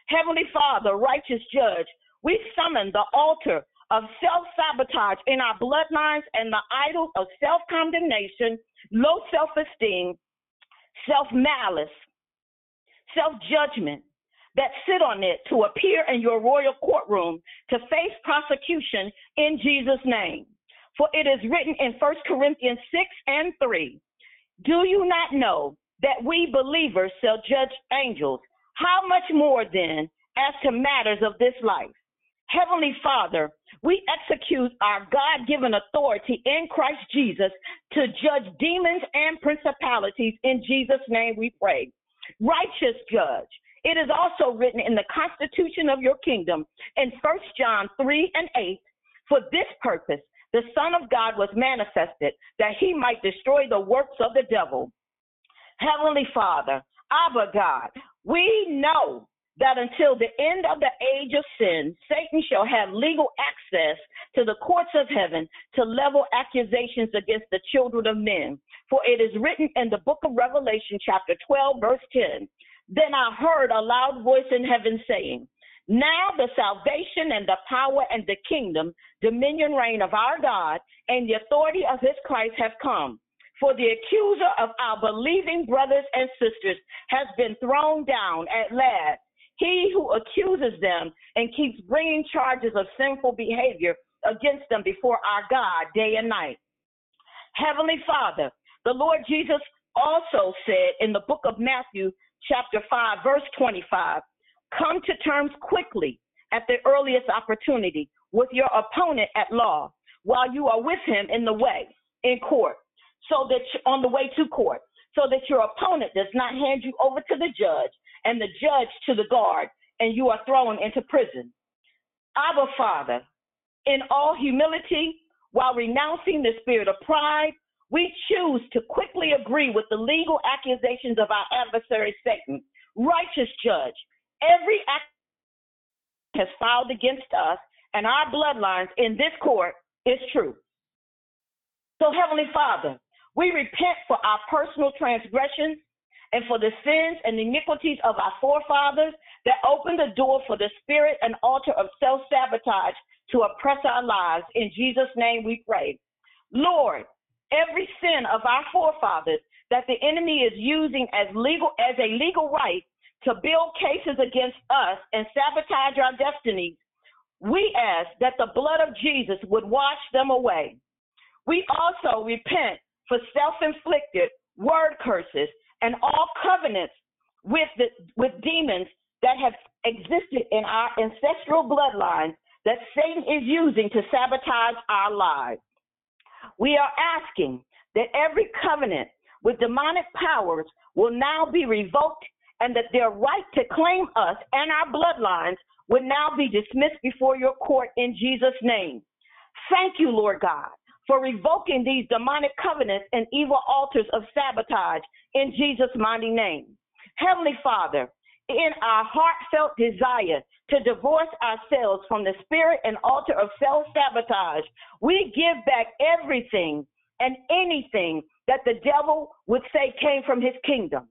Heavenly Father, righteous judge, we summon the altar of self sabotage in our bloodlines and the idols of self condemnation, low self esteem, self malice, self judgment that sit on it to appear in your royal courtroom to face prosecution in Jesus' name. For it is written in 1 Corinthians 6 and 3 Do you not know that we believers shall judge angels? How much more then as to matters of this life? Heavenly Father, we execute our God given authority in Christ Jesus to judge demons and principalities. In Jesus' name we pray. Righteous judge. It is also written in the constitution of your kingdom in 1 John 3 and 8 for this purpose the Son of God was manifested that he might destroy the works of the devil. Heavenly Father, Abba God, we know that until the end of the age of sin, Satan shall have legal access to the courts of heaven to level accusations against the children of men. For it is written in the book of Revelation, chapter 12, verse 10 Then I heard a loud voice in heaven saying, now the salvation and the power and the kingdom, dominion reign of our God and the authority of his Christ have come. For the accuser of our believing brothers and sisters has been thrown down at last. He who accuses them and keeps bringing charges of sinful behavior against them before our God day and night. Heavenly Father, the Lord Jesus also said in the book of Matthew, chapter 5, verse 25, Come to terms quickly at the earliest opportunity with your opponent at law while you are with him in the way, in court, so that you, on the way to court, so that your opponent does not hand you over to the judge and the judge to the guard and you are thrown into prison. Abba, Father, in all humility, while renouncing the spirit of pride, we choose to quickly agree with the legal accusations of our adversary Satan, righteous judge. Every act has filed against us and our bloodlines in this court is true. So, Heavenly Father, we repent for our personal transgressions and for the sins and iniquities of our forefathers that opened the door for the spirit and altar of self sabotage to oppress our lives. In Jesus' name we pray. Lord, every sin of our forefathers that the enemy is using as legal as a legal right to build cases against us and sabotage our destinies, we ask that the blood of Jesus would wash them away. We also repent for self-inflicted word curses and all covenants with the, with demons that have existed in our ancestral bloodlines that Satan is using to sabotage our lives. We are asking that every covenant with demonic powers will now be revoked and that their right to claim us and our bloodlines would now be dismissed before your court in Jesus' name. Thank you, Lord God, for revoking these demonic covenants and evil altars of sabotage in Jesus' mighty name. Heavenly Father, in our heartfelt desire to divorce ourselves from the spirit and altar of self sabotage, we give back everything and anything that the devil would say came from his kingdom.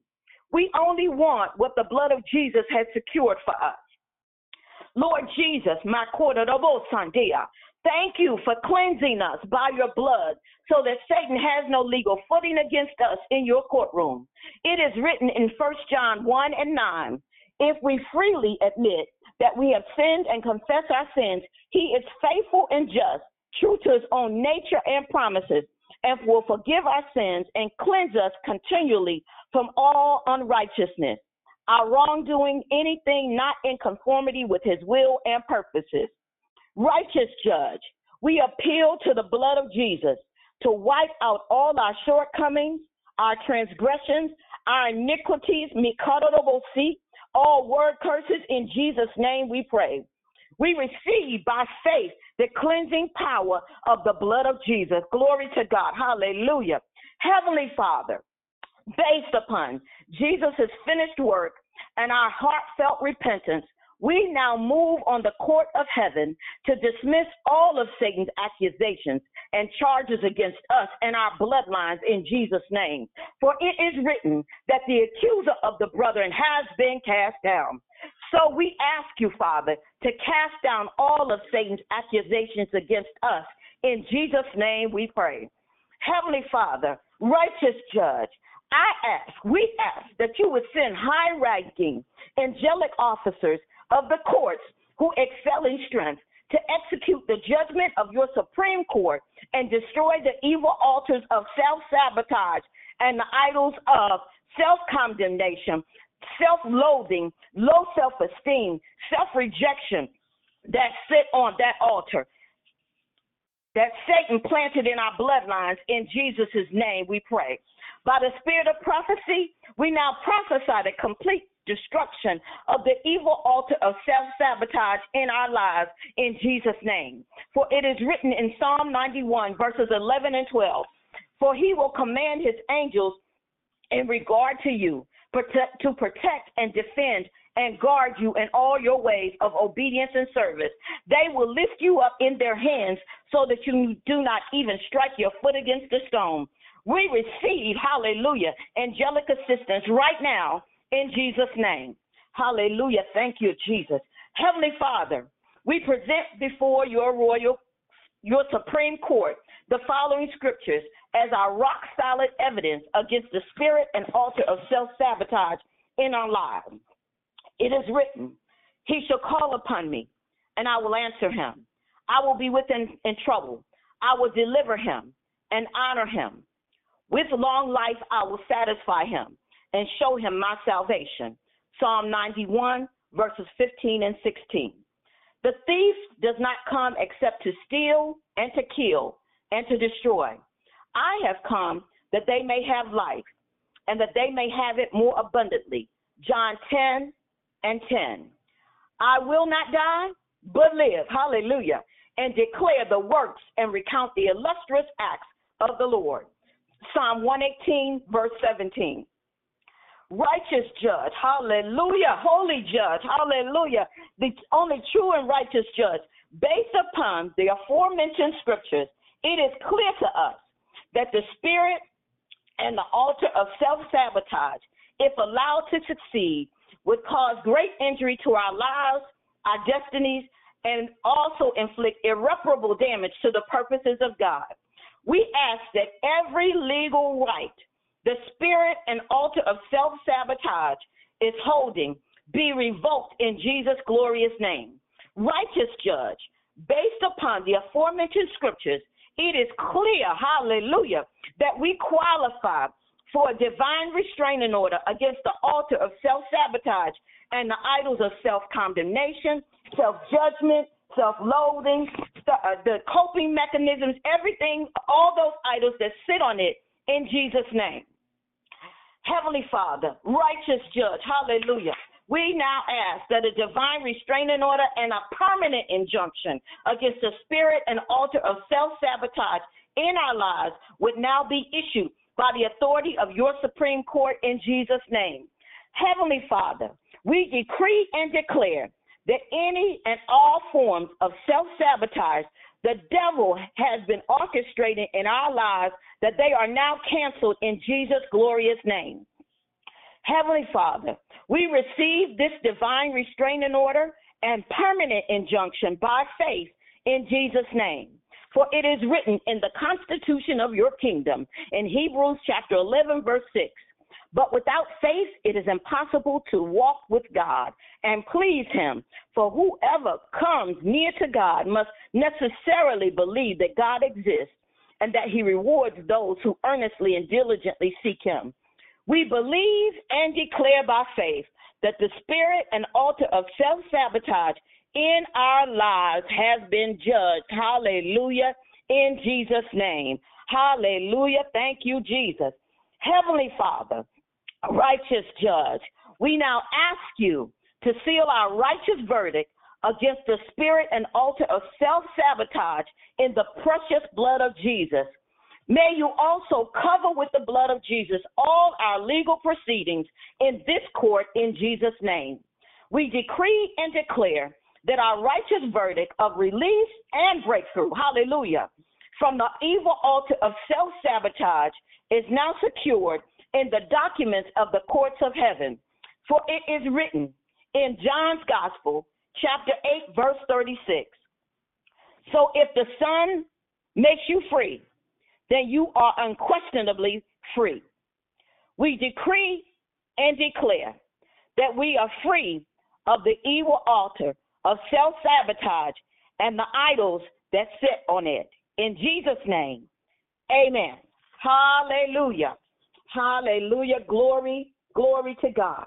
We only want what the blood of Jesus has secured for us. Lord Jesus, my quarter of Sandia, thank you for cleansing us by your blood so that Satan has no legal footing against us in your courtroom. It is written in 1 John 1 and 9 if we freely admit that we have sinned and confess our sins, he is faithful and just, true to his own nature and promises, and will forgive our sins and cleanse us continually from all unrighteousness our wrongdoing, anything not in conformity with his will and purposes. Righteous judge, we appeal to the blood of Jesus to wipe out all our shortcomings, our transgressions, our iniquities, all word curses in Jesus' name we pray. We receive by faith the cleansing power of the blood of Jesus. Glory to God. Hallelujah. Heavenly Father, based upon Jesus' finished work and our heartfelt repentance, we now move on the court of heaven to dismiss all of Satan's accusations and charges against us and our bloodlines in Jesus' name. For it is written that the accuser of the brethren has been cast down. So we ask you, Father, to cast down all of Satan's accusations against us. In Jesus' name we pray. Heavenly Father, righteous judge, I ask, we ask that you would send high ranking angelic officers of the courts who excel in strength to execute the judgment of your Supreme Court and destroy the evil altars of self sabotage and the idols of self condemnation, self loathing, low self esteem, self rejection that sit on that altar that Satan planted in our bloodlines. In Jesus' name we pray. By the spirit of prophecy, we now prophesy the complete destruction of the evil altar of self sabotage in our lives in Jesus' name. For it is written in Psalm 91, verses 11 and 12 For he will command his angels in regard to you protect, to protect and defend and guard you in all your ways of obedience and service. They will lift you up in their hands so that you do not even strike your foot against a stone. We receive, hallelujah, angelic assistance right now in Jesus' name. Hallelujah. Thank you, Jesus. Heavenly Father, we present before your royal, your Supreme Court, the following scriptures as our rock solid evidence against the spirit and altar of self sabotage in our lives. It is written, He shall call upon me, and I will answer him. I will be with him in trouble. I will deliver him and honor him. With long life, I will satisfy him and show him my salvation. Psalm 91, verses 15 and 16. The thief does not come except to steal and to kill and to destroy. I have come that they may have life and that they may have it more abundantly. John 10 and 10. I will not die, but live, hallelujah, and declare the works and recount the illustrious acts of the Lord. Psalm 118, verse 17. Righteous judge, hallelujah, holy judge, hallelujah, the only true and righteous judge. Based upon the aforementioned scriptures, it is clear to us that the spirit and the altar of self sabotage, if allowed to succeed, would cause great injury to our lives, our destinies, and also inflict irreparable damage to the purposes of God. We ask that every legal right the spirit and altar of self sabotage is holding be revoked in Jesus' glorious name. Righteous judge, based upon the aforementioned scriptures, it is clear, hallelujah, that we qualify for a divine restraining order against the altar of self sabotage and the idols of self condemnation, self judgment, self loathing, uh, the coping mechanisms, everything, all those idols that sit on it in Jesus' name. Heavenly Father, righteous judge, hallelujah. We now ask that a divine restraining order and a permanent injunction against the spirit and altar of self sabotage in our lives would now be issued by the authority of your Supreme Court in Jesus' name. Heavenly Father, we decree and declare that any and all forms of self sabotage the devil has been orchestrating in our lives, that they are now canceled in Jesus' glorious name. Heavenly Father, we receive this divine restraining order and permanent injunction by faith in Jesus' name. For it is written in the constitution of your kingdom in Hebrews chapter 11, verse 6 but without faith, it is impossible to walk with God and please Him. For whoever comes near to God must necessarily believe that God exists and that He rewards those who earnestly and diligently seek Him. We believe and declare by faith that the spirit and altar of self sabotage in our lives has been judged. Hallelujah. In Jesus' name. Hallelujah. Thank you, Jesus. Heavenly Father, righteous judge, we now ask you to seal our righteous verdict against the spirit and altar of self sabotage in the precious blood of Jesus. May you also cover with the blood of Jesus all our legal proceedings in this court in Jesus' name. We decree and declare that our righteous verdict of release and breakthrough, hallelujah, from the evil altar of self sabotage is now secured in the documents of the courts of heaven. For it is written in John's Gospel, chapter 8, verse 36. So if the Son makes you free, then you are unquestionably free. We decree and declare that we are free of the evil altar of self sabotage and the idols that sit on it. In Jesus' name, amen. Hallelujah. Hallelujah. Glory, glory to God.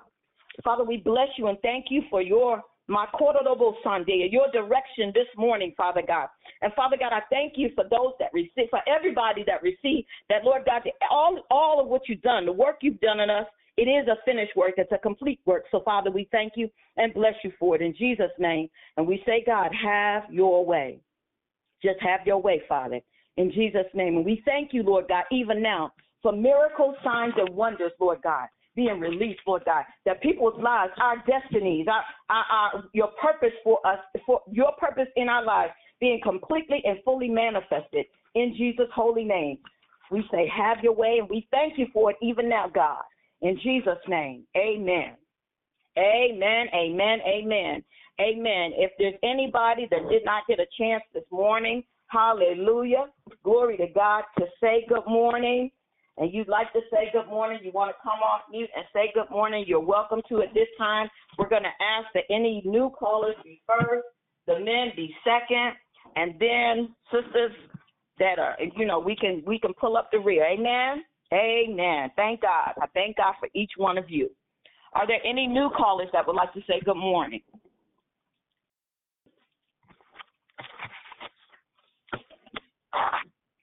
Father, we bless you and thank you for your my Kodobo Sunday, your direction this morning, Father God. And Father God, I thank you for those that receive, for everybody that receive that, Lord God, all, all of what you've done, the work you've done in us, it is a finished work. It's a complete work. So, Father, we thank you and bless you for it in Jesus' name. And we say, God, have your way. Just have your way, Father, in Jesus' name. And we thank you, Lord God, even now for miracles, signs, and wonders, Lord God, being released, Lord God, that people's lives, our destinies, our, our, our, your purpose for us, for your purpose in our lives being completely and fully manifested in Jesus' holy name. We say, have your way, and we thank you for it even now, God. In Jesus' name, amen. Amen, amen, amen, amen. If there's anybody that did not get a chance this morning, hallelujah, glory to God, to say good morning, and you'd like to say good morning, you want to come off mute and say good morning, you're welcome to at this time. We're going to ask that any new callers be first, the men be second, and then sisters that are, you know, we can we can pull up the rear. Amen. Amen. Thank God. I thank God for each one of you. Are there any new callers that would like to say good morning?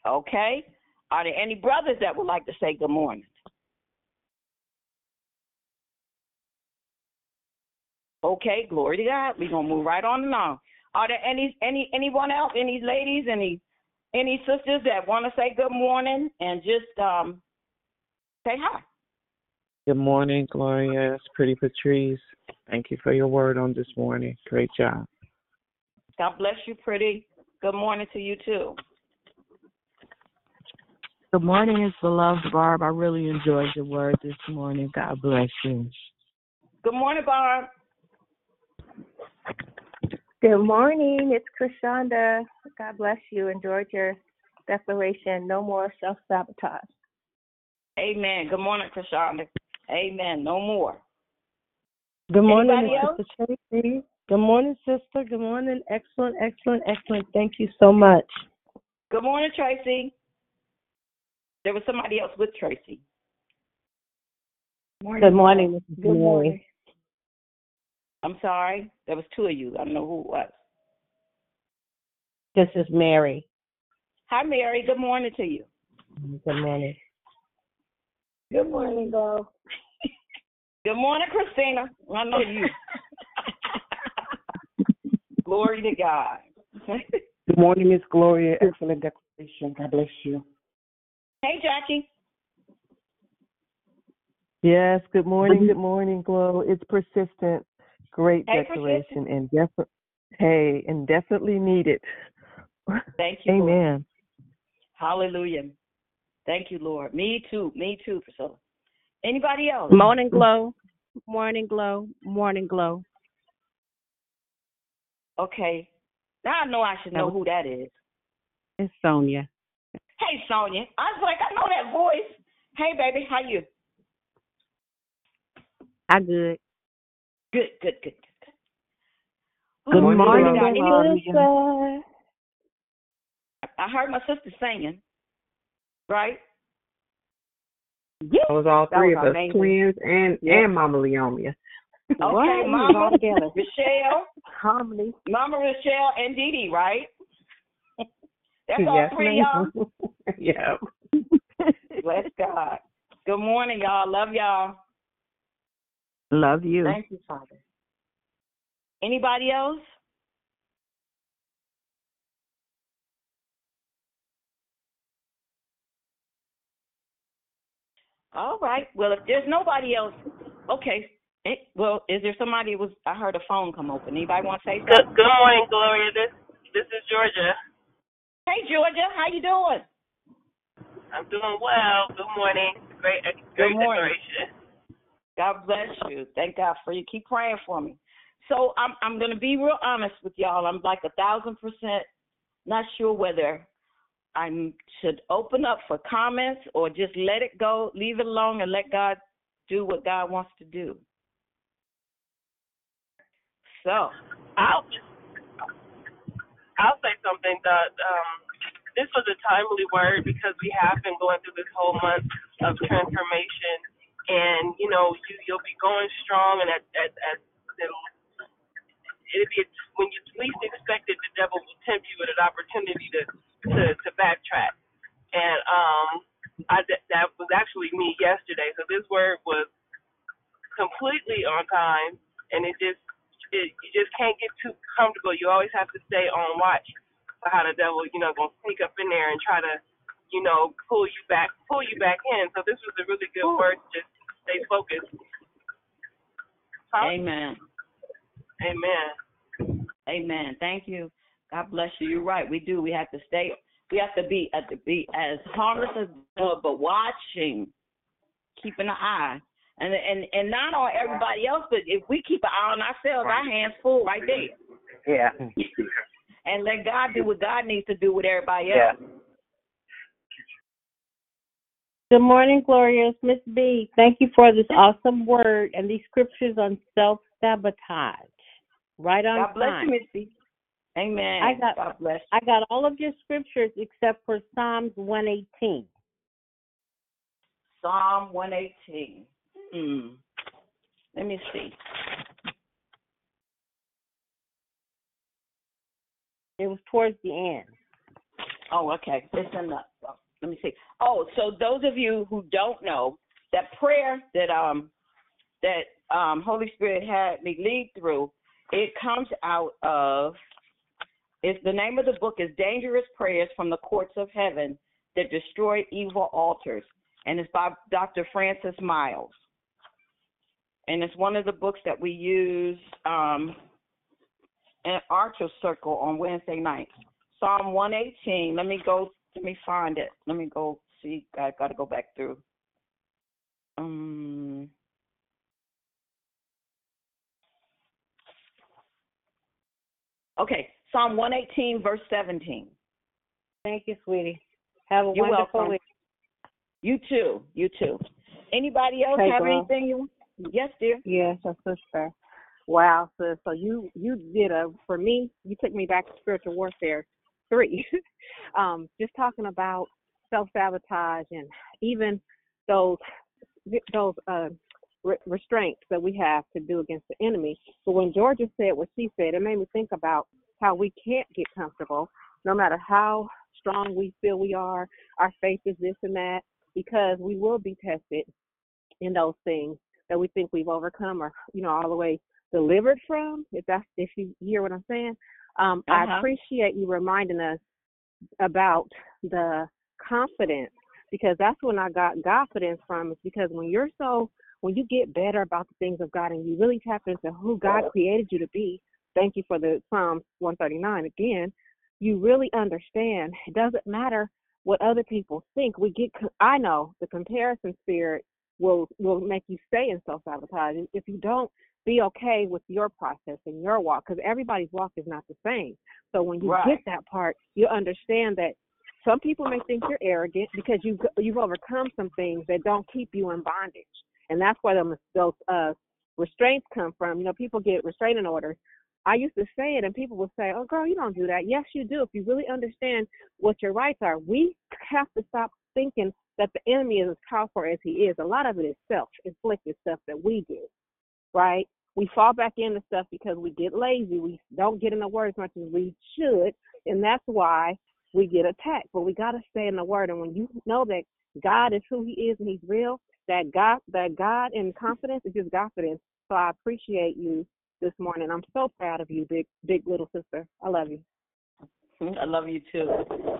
Okay. Are there any brothers that would like to say good morning? Okay, glory to God. We're gonna move right on along. Are there any any anyone else, any ladies, any any sisters that wanna say good morning and just um say hi? Good morning, Gloria. It's Pretty Patrice. Thank you for your word on this morning. Great job. God bless you, Pretty. Good morning to you too. Good morning, it's beloved Barb. I really enjoyed your word this morning. God bless you. Good morning, Barb. Good morning. It's Krishanda. God bless you. Enjoyed your declaration. No more self sabotage. Amen. Good morning, Krishanda. Amen. No more. Good morning, Sister Tracy. Good morning, sister. Good morning. Excellent, excellent, excellent. Thank you so much. Good morning, Tracy. There was somebody else with Tracy. Good morning, Mrs. Good morning. I'm sorry. There was two of you. I don't know who it was. This is Mary. Hi, Mary. Good morning to you. Good morning. Good morning, girl. Good morning, Christina. I know you. Glory to God. Good morning, Miss Gloria. Excellent declaration. God bless you. Hey, Jackie. Yes, good morning, good morning, Glow. It's persistent. Great Hey, declaration and definitely hey, and definitely needed. Thank you. Lord. Amen. Hallelujah. Thank you, Lord. Me too. Me too, Priscilla. Anybody else? Morning glow. Morning glow. Morning glow. Okay. Now I know I should know who that is. It's Sonia. Hey, Sonia. I was like, I know that voice. Hey, baby. How you? I good. Good, good, good, good. Good morning, glory to God. Any- Sister. I heard my sister singing, right? That was all That three was of us, amazing. twins and Yeah. and Mama Leomia. Okay, What? Mama, All together. Michelle, Harmony. Mama Michelle, and Dee Dee, right? That's all yes, three of y'all. ma'am. yeah. Bless God. Good morning, y'all. Love y'all. Love you. Thank you, Father. Anybody else? All right. Well, if there's nobody else, okay. Eh, Well, is there somebody who was? I heard a phone come open. Anybody want to say Good, something? good morning, Gloria. This this is Georgia. Hey, Georgia, how you doing? I'm doing well. Good morning. Great, uh, great Good morning. declaration. God bless you. Thank God for you. Keep praying for me. So I'm I'm gonna be real honest with y'all. I'm like a thousand percent not sure whether I should open up for comments or just let it go, leave it alone, and let God do what God wants to do. So I'll I'll say something that um this was a timely word because we have been going through this whole month of transformation. And you know you you'll be going strong and at at, at the it'll be when you least expect it the devil will tempt you with an opportunity to to to backtrack. And um I that that was actually me yesterday. So this word was completely on time and it just it, you just can't get too comfortable. You always have to stay on watch for how the devil, you know, gonna sneak up in there and try to, you know, pull you back, pull you back in. So this was a really good word. to Just stay focused. Huh? Amen. Amen. Amen. Thank you. God bless you. You're right. We do. We have to stay. We have to be uh, to be as harmless as uh, but watching, keeping an eye, and and and not on everybody else, but if we keep an eye on ourselves, our hands full right there, Yeah. and let God do what God needs to do with everybody else. Yeah. else. Good morning, Glorious Miss B. Thank you for this awesome word and these scriptures on self sabotage. Right on God bless time. you, Missy. Amen. I got God bless. I got all of your scriptures except for Psalms one eighteen. Psalm 118. Hmm. Let me see. It was towards the end. Oh, okay. It's oh, Let me see. Oh, so those of you who don't know that prayer that um that um, Holy Spirit had me lead through, it comes out of it's the name of the book is Dangerous Prayers from the Courts of Heaven that Destroy Evil Altars, and it's by Dr. Francis Myles. And it's one of the books that we use um, in Archer Circle on Wednesday nights. Psalm 118. Let me go. Let me find it. Let me go see. I got to go back through. Um. Okay, Psalm 118, verse 17. Thank you, sweetie. Have a You're wonderful welcome. week. You too. You too. Anybody else Hey, have anything you? Yes, dear. Yes, your sister. Wow, sis. So you you did a for me. You took me back to spiritual warfare three. um, just talking about self sabotage and even those those uh, re- restraints that we have to do against the enemy. But when Georgia said what she said, it made me think about how we can't get comfortable, no matter how strong we feel we are. Our faith is this and that, because we will be tested in those things that we think we've overcome or you know all the way delivered from if that's if you hear what i'm saying. Um i Uh-huh. appreciate you reminding us about the confidence because that's when i got confidence from is because when you're so when you get better about the things of god and you really tap into who god created you to be thank you for the psalms 139 again you really understand. It doesn't matter what other people think. We get i know the comparison spirit will will make you stay in self sabotage. If you don't be okay with your process and your walk, because everybody's walk is not the same. So when you Right. get that part, you understand that some people may think you're arrogant because you've you've overcome some things that don't keep you in bondage, and that's where them, those uh, restraints come from. You know, people get restraining orders. I used to say it, and people would say, "Oh, girl, you don't do that." Yes, you do. If you really understand what your rights are, we have to stop thinking that the enemy is as powerful as he is. A lot of it is self-inflicted stuff that we do, right? We fall back into stuff because we get lazy. We don't get in the word as much as we should, and that's why we get attacked. But we got to stay in the word. And when you know that God is who He is and He's real, that God, that God and confidence is just confidence. So I appreciate you this morning. I'm so proud of you, big, big little sister. I love you. Mm-hmm. I love you too.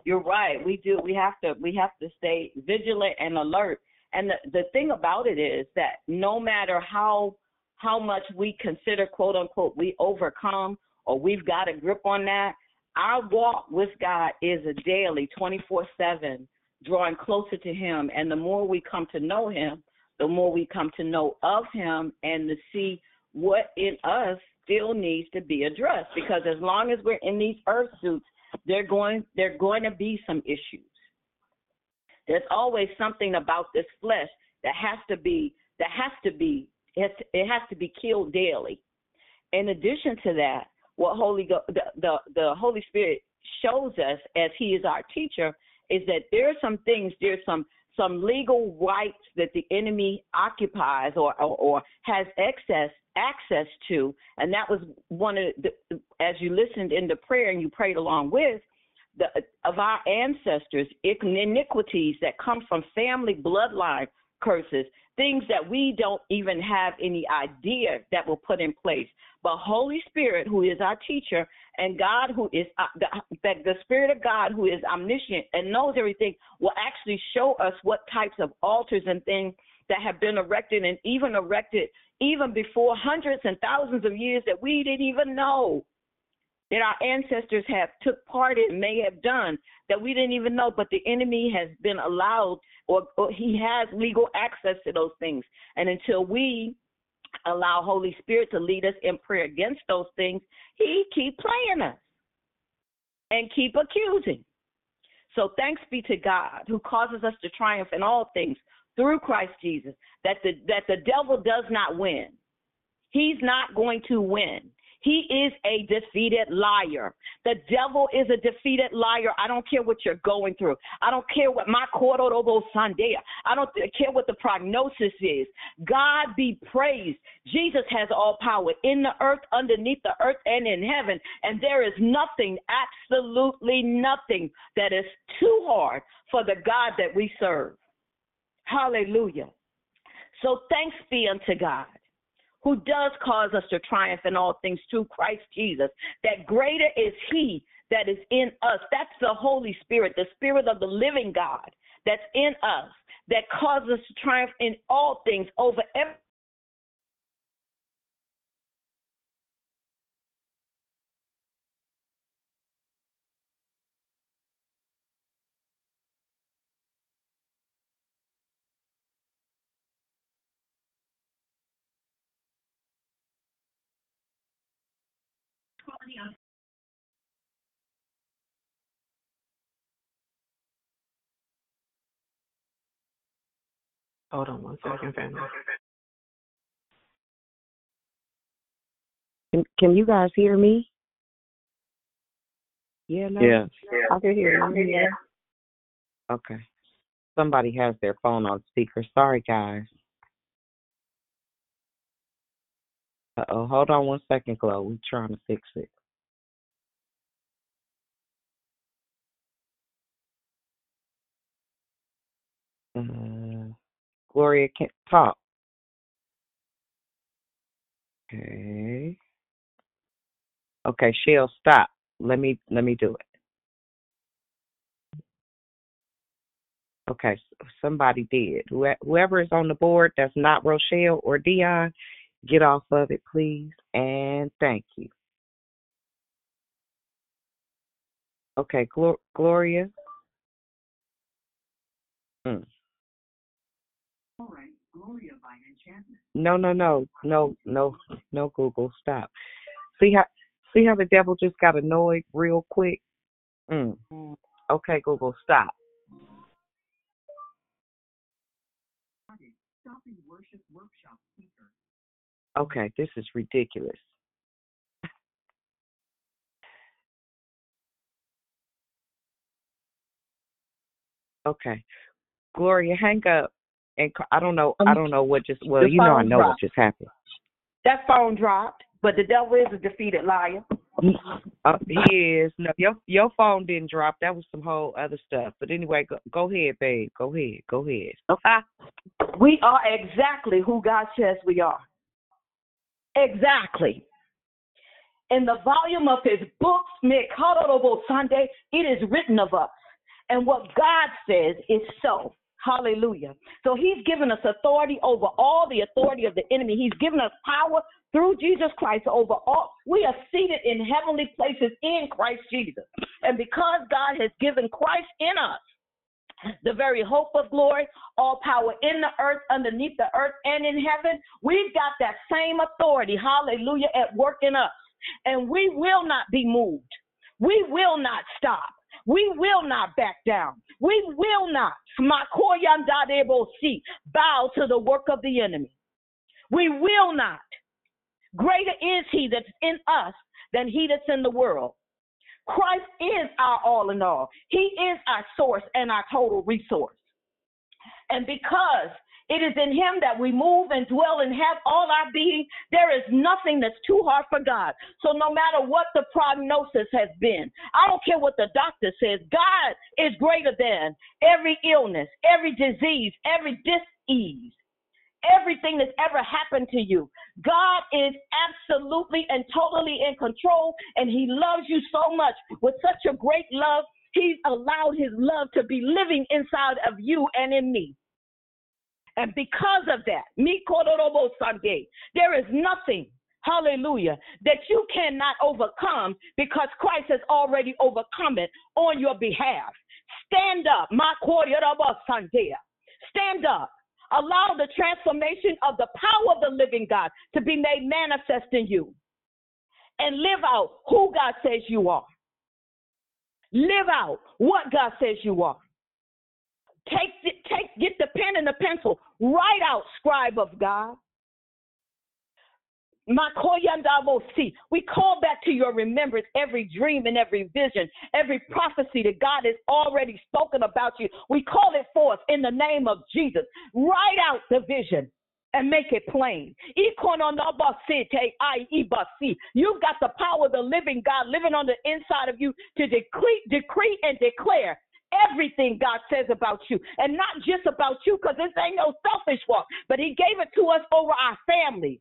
You're right. We do. We have to. We have to stay vigilant and alert. And the the thing about it is that no matter how how much we consider quote unquote we overcome or we've got a grip on that, our walk with God is a daily, 24 seven, drawing closer to Him. And the more we come to know Him, the more we come to know of Him and to see what in us still needs to be addressed. Because as long as we're in these earth suits, they're going they're going to be some issues. There's always something about this flesh that has to be that has to be it has to, be killed daily. In addition to that, what Holy Go- the, the the Holy Spirit shows us as He is our teacher is that there are some things, there's some some legal rights that the enemy occupies or or, or has excess access to, and that was one of the as you listened in the prayer and you prayed along with the of our ancestors iniquities that come from family bloodline curses things that we don't even have any idea that were put in place. But holy spirit who is our teacher and god who is uh, the, that the spirit of god who is omniscient and knows everything will actually show us what types of altars and things that have been erected and even erected even before hundreds and thousands of years that we didn't even know that our ancestors have took part in, may have done that we didn't even know, but the enemy has been allowed or, or he has legal access to those things. And until we allow Holy Spirit to lead us in prayer against those things, he keep playing us and keep accusing. So thanks be to God who causes us to triumph in all things through Christ Jesus, that the that the devil does not win. He's not going to win. He is a defeated liar. The devil is a defeated liar. I don't care what you're going through. I don't care what my Kororobo Sunday. I don't care what the prognosis is. God be praised. Jesus has all power in the earth, underneath the earth, and in heaven. And there is nothing, absolutely nothing, that is too hard for the God that we serve. Hallelujah. So thanks be unto God who does cause us to triumph in all things through Christ Jesus, that greater is he that is in us. That's the Holy Spirit, the Spirit of the living God that's in us, that causes us to triumph in all things over every Hold on one second, family. Can, can you guys hear me? Yeah, no. Yes. I can hear you. Yeah. Okay. Somebody has their phone on speaker. Sorry, guys. Uh oh. Hold on one second, Chloe. We're trying to fix it. Uh, Gloria can't talk. Okay. Okay, Shell, stop. Let me let me do it. Okay, somebody did. Whoe- Whoever is on the board that's not Rochelle or Dion, get off of it, please, and thank you. Okay, Glo- Gloria. Mm. No, no, no, no, no, no. Google, stop. See how see how the devil just got annoyed real quick. Mm. Okay, Google, stop. Okay, this is ridiculous. Okay, Gloria, hang up. And I don't know. I don't know what just. Well, you know, I know what just happened. that phone dropped, but the devil is a defeated liar. Uh, he is. No, your your phone didn't drop. That was some whole other stuff. But anyway, go, go ahead, babe. Go ahead. Go ahead. We are exactly who God says we are. Exactly. In the volume of his books, Sunday, it is written of us. And what God says is so. Hallelujah. So he's given us authority over all the authority of the enemy. He's given us power through Jesus Christ over all. We are seated in heavenly places in Christ Jesus. And because God has given Christ in us, the very hope of glory, all power in the earth, underneath the earth, and in heaven. We've got that same authority, hallelujah, at work in us. And we will not be moved. We will not stop. We will not back down. We will not bow to the work of the enemy. We will not. Greater is he that's in us than he that's in the world. Christ is our all in all. He is our source and our total resource. And because it is in him that we move and dwell and have all our being, there is nothing that's too hard for God. So no matter what the prognosis has been, I don't care what the doctor says, God is greater than every illness, every disease, every disease everything that's ever happened to you. God is absolutely and totally in control, and He loves you so much with such a great love. He's allowed His love to be living inside of you and in me. And because of that, Sunday, there is nothing, hallelujah, that you cannot overcome because Christ has already overcome it on your behalf. Stand up, Sunday. Stand up. Allow the transformation of the power of the living God to be made manifest in you. And live out who God says you are. Live out what God says you are. Take, take, get the pen and the pencil. Write out, scribe of God. We call back to your remembrance every dream and every vision, every prophecy that God has already spoken about you. We call it forth in the name of Jesus. Write out the vision and make it plain. You've got the power of the living God living on the inside of you to decree, decree and declare everything God says about you. And not just about you, because this ain't no selfish walk, but He gave it to us over our family,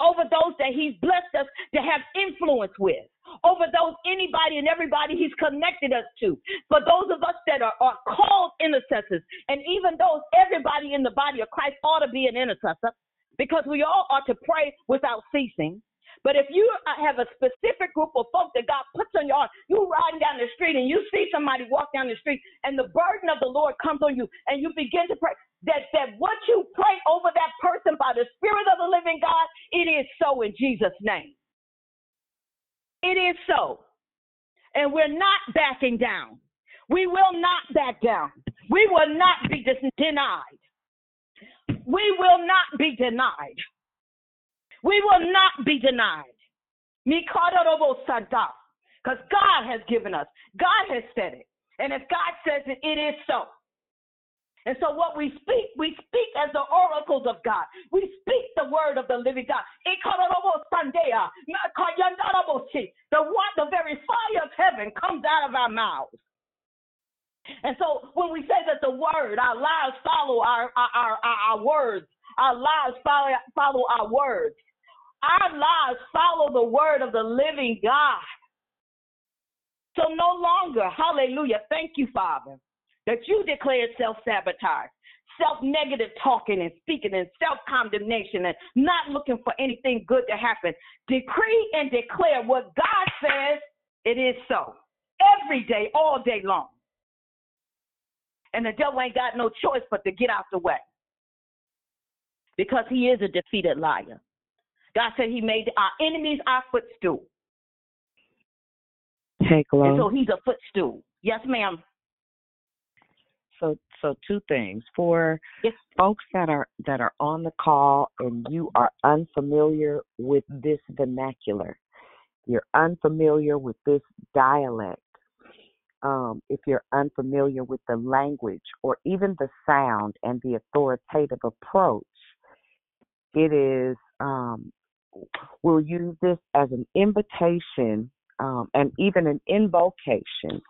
over those that He's blessed us to have influence with, over those anybody and everybody He's connected us to. For those of us that are, are called intercessors, and even those, everybody in the body of Christ ought to be an intercessor because we all ought to pray without ceasing. But if you uh, have a specific group of folks that God puts on your heart, you riding down the street and you see somebody walk down the street and the burden of the Lord comes on you and you begin to pray, that, that what you pray over that person by the Spirit of the living God, it is so in Jesus' name. It is so. And we're not backing down. We will not back down. We will not be denied. We will not be denied. We will not be denied. Because God has given us, God has said it. And if God says it, it is so. And so what we speak, we speak as the oracles of God. We speak the word of the living God. Ah. The one, the very fire of heaven comes out of our mouths. And so when we say that the word, our lives follow our our, our, our words, our lives follow, follow our words. Our lives follow the word of the living God. So no longer, hallelujah, thank you, Father, that you declare self sabotage, self negative talking and speaking, and self condemnation, and not looking for anything good to happen. Decree and declare what God says it is so every day, all day long. And the devil ain't got no choice but to get out the way because he is a defeated liar. God said he made our enemies our footstool. Hey, Glow. And so he's a footstool. Yes, ma'am. So, so two things for yes. folks that are that are on the call and you are unfamiliar with this vernacular, you're unfamiliar with this dialect. Um, if you're unfamiliar with the language or even the sound and the authoritative approach, it is um, we'll use this as an invitation um, and even an invocation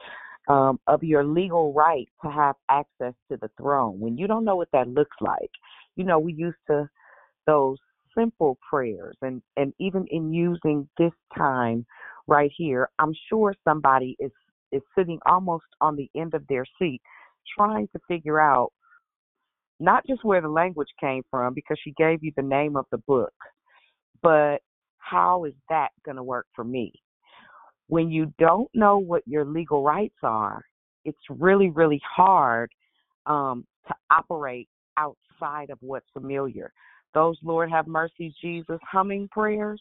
um, of your legal right to have access to the throne. When you don't know what that looks like, you know, we used to those simple prayers and, and even in using this time right here, I'm sure somebody is, is sitting almost on the end of their seat trying to figure out not just where the language came from because she gave you the name of the book, but how is that going to work for me? When you don't know what your legal rights are, it's really, really hard um, to operate outside of what's familiar. Those Lord have mercy, Jesus humming prayers,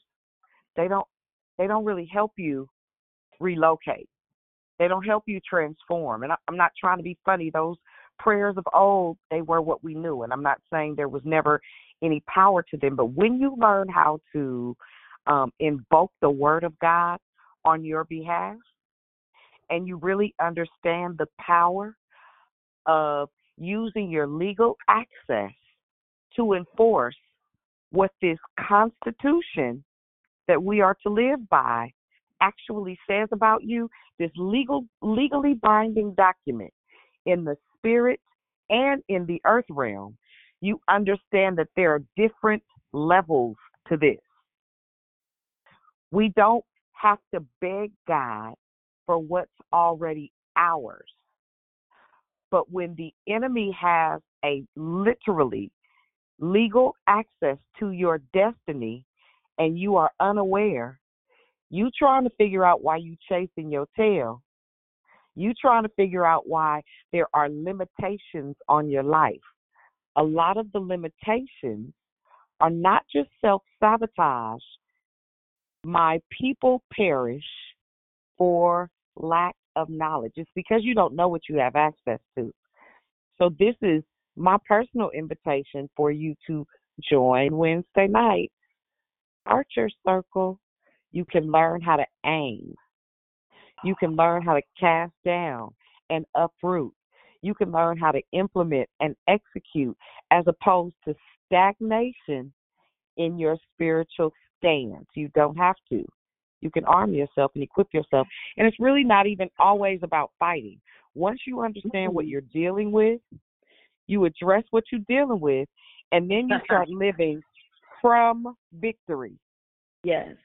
they don't they don't really help you relocate. They don't help you transform. And I'm not trying to be funny. Those prayers of old, they were what we knew. And I'm not saying there was never any power to them, but when you learn how to um, invoke the word of God on your behalf, and you really understand the power of using your legal access to enforce what this Constitution that we are to live by actually says about you, this legal legally binding document in the spirit and in the earth realm, you understand that there are different levels to this. We don't have to beg God for what's already ours. But when the enemy has a literally legal access to your destiny and you are unaware, you trying to figure out why you chasing your tail you trying to figure out why there are limitations on your life. A lot of the limitations are not just self sabotage. My people perish for lack of knowledge. It's because you don't know what you have access to. So, this is my personal invitation for you to join Wednesday night Archer Circle. You can learn how to aim. You can learn how to cast down and uproot. You can learn how to implement and execute as opposed to stagnation in your spiritual stance. You don't have to. You can arm yourself and equip yourself. And it's really not even always about fighting. Once you understand what mm-hmm. you're dealing with, you address what you're dealing with, and then you start living from victory. Yes.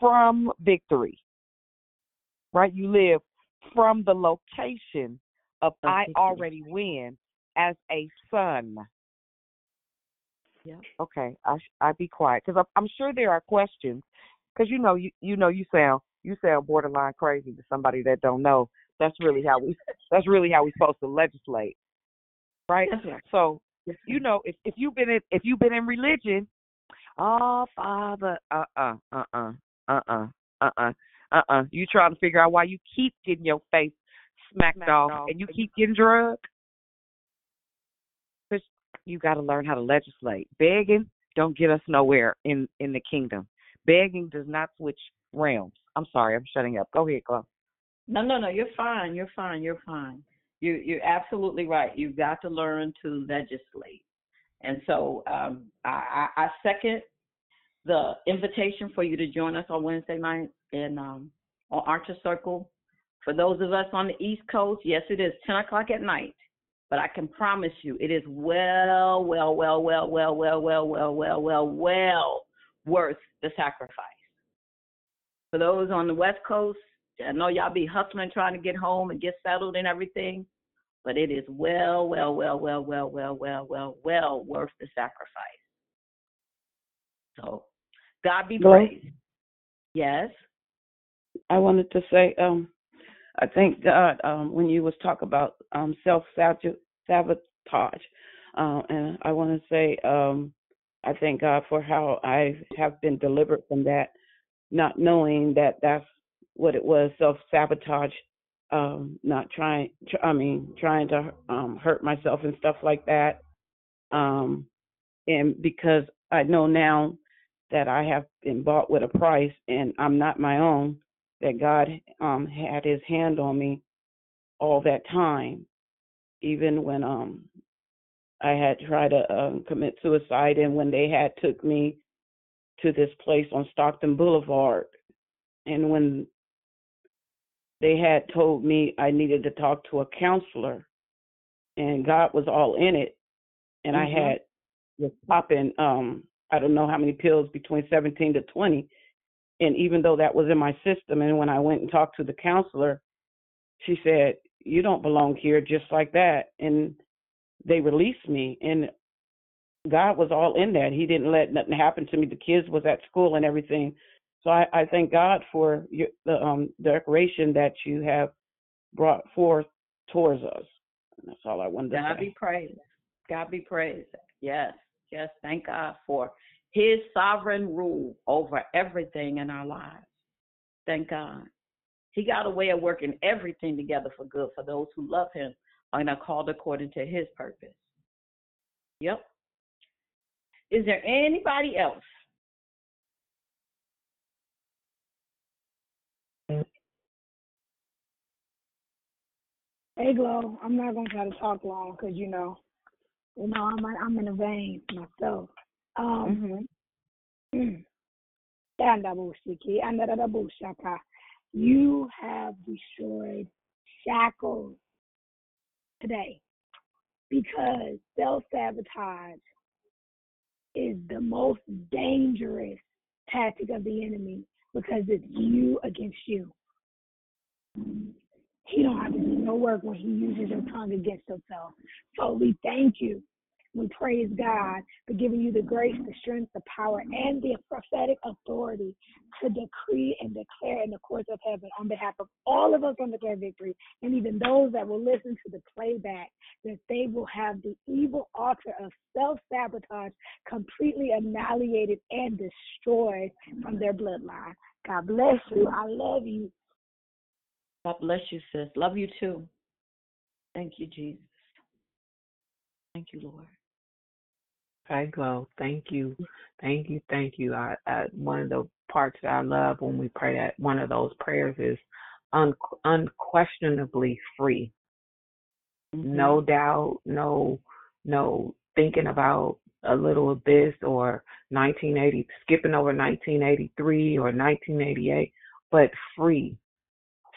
From victory. Right? You live from the location of I already win as a son. Yeah. Okay, I I be quiet because I'm, I'm sure there are questions because you know you you know you sound you sound borderline crazy to somebody that don't know. That's really how we that's really how we supposed to legislate, right? right. So you know if if you've been in if you've been in religion, oh Father, uh uh uh uh uh uh uh uh uh uh, you trying to figure out why you keep getting your face smacked, smacked off, off and you keep getting drugged you got to learn how to legislate. Begging don't get us nowhere in in the kingdom. Begging does not switch realms. I'm sorry, I'm shutting up. Go ahead, Chloe. No, no, no. You're fine. You're fine. You're fine. You you're absolutely right. You've got to learn to legislate. And so um, I, I, I second the invitation for you to join us on Wednesday night in um, on Archer Circle. For those of us on the East Coast, yes, it is 10 o'clock at night. But I can promise you, it is well, well, well, well, well, well, well, well, well, well, well worth the sacrifice. For those on the West Coast, I know y'all be hustling trying to get home and get settled and everything, but it is well, well, well, well, well, well, well, well, well worth the sacrifice. So, God be praised. Yes. I wanted to say, um, I thank God um, when you was talk about um, self sabotage, uh, and I want to say um, I thank God for how I have been delivered from that, not knowing that that's what it was self sabotage, um, not trying. Tr- I mean, trying to um, hurt myself and stuff like that, um, and because I know now that I have been bought with a price and I'm not my own that God um, had His hand on me all that time, even when um, I had tried to um, commit suicide, and when they had took me to this place on Stockton Boulevard, and when they had told me I needed to talk to a counselor, and God was all in it, and mm-hmm. I had was popping um I don't know how many pills between 17 to 20 and even though that was in my system, and when I went and talked to the counselor, she said, You don't belong here just like that. And they released me. And God was all in that. He didn't let nothing happen to me. The kids was at school and everything. So I, I thank God for your, the um, declaration that you have brought forth towards us. And that's all I wanted to say. God be praised. God be praised. Yes, yes. Thank God for his sovereign rule over everything in our lives. Thank God. He got a way of working everything together for good for those who love him and are called according to his purpose. Yep. Is there anybody else? Hey, Glow. I'm not gonna try to talk long because you know, you know, I'm I'm in a vein myself. Um, mm-hmm. you have destroyed shackles today because self sabotage is the most dangerous tactic of the enemy because it's you against you. He don't have to do no work when he uses your tongue against himself. So we thank you we praise God for giving you the grace, the strength, the power, and the prophetic authority to decree and declare in the courts of heaven on behalf of all of us on the Declare Victory, and even those that will listen to the playback, that they will have the evil altar of self sabotage completely annihilated and destroyed from their bloodline. God bless you. I love you. God bless you, sis. Love you too. Thank you, Jesus. Thank you, Lord. Hi, Glow. Thank you. Thank you. Thank you. I, I, one of the parts that I love when we pray that one of those prayers is un, unquestionably free. Mm-hmm. No doubt, no, no thinking about a little abyss or 1980, skipping over 1983 or 1988, but free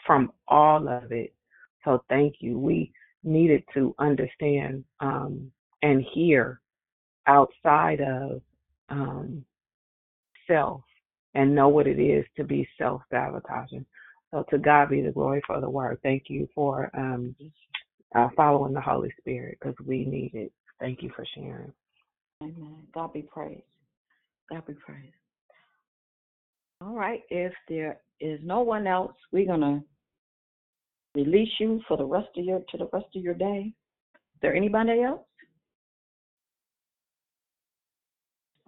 from all of it. So thank you. We needed to understand um, and hear outside of um, self and know what it is to be self sabotaging. So to God be the glory for the word. Thank you for um, uh, following the Holy Spirit because we need it. Thank you for sharing. Amen. God be praised. God be praised. All right. If there is no one else, we're gonna release you for the rest of your to the rest of your day. Is there anybody else?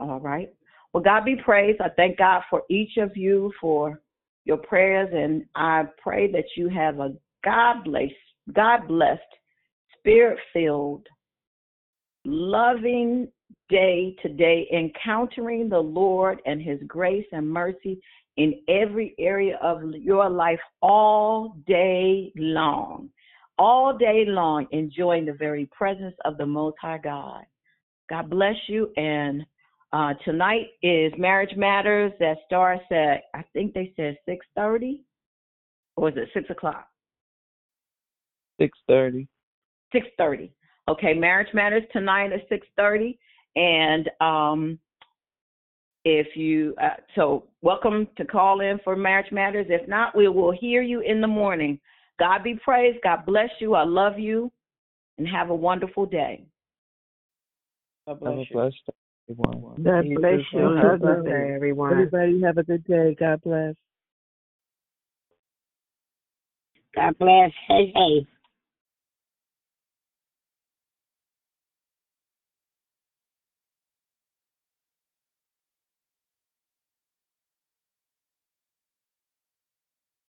All right. Well, God be praised. I thank God for each of you for your prayers, and I pray that you have a God blessed, God blessed, spirit filled, loving day today, encountering the Lord and His grace and mercy in every area of your life all day long. All day long, enjoying the very presence of the Most High God. God bless you. And uh, tonight is Marriage Matters that starts at, I think they said 6.30, or is it 6 o'clock? 6.30. 6.30. Okay, Marriage Matters tonight at 6.30. And um, if you, uh, so welcome to call in for Marriage Matters. If not, we will hear you in the morning. God be praised. God bless you. I love you. And have a wonderful day. God bless you. Blessed everyone. God bless you. Have a good day, everyone. Everybody have a good day. God bless. God bless. Hey, hey.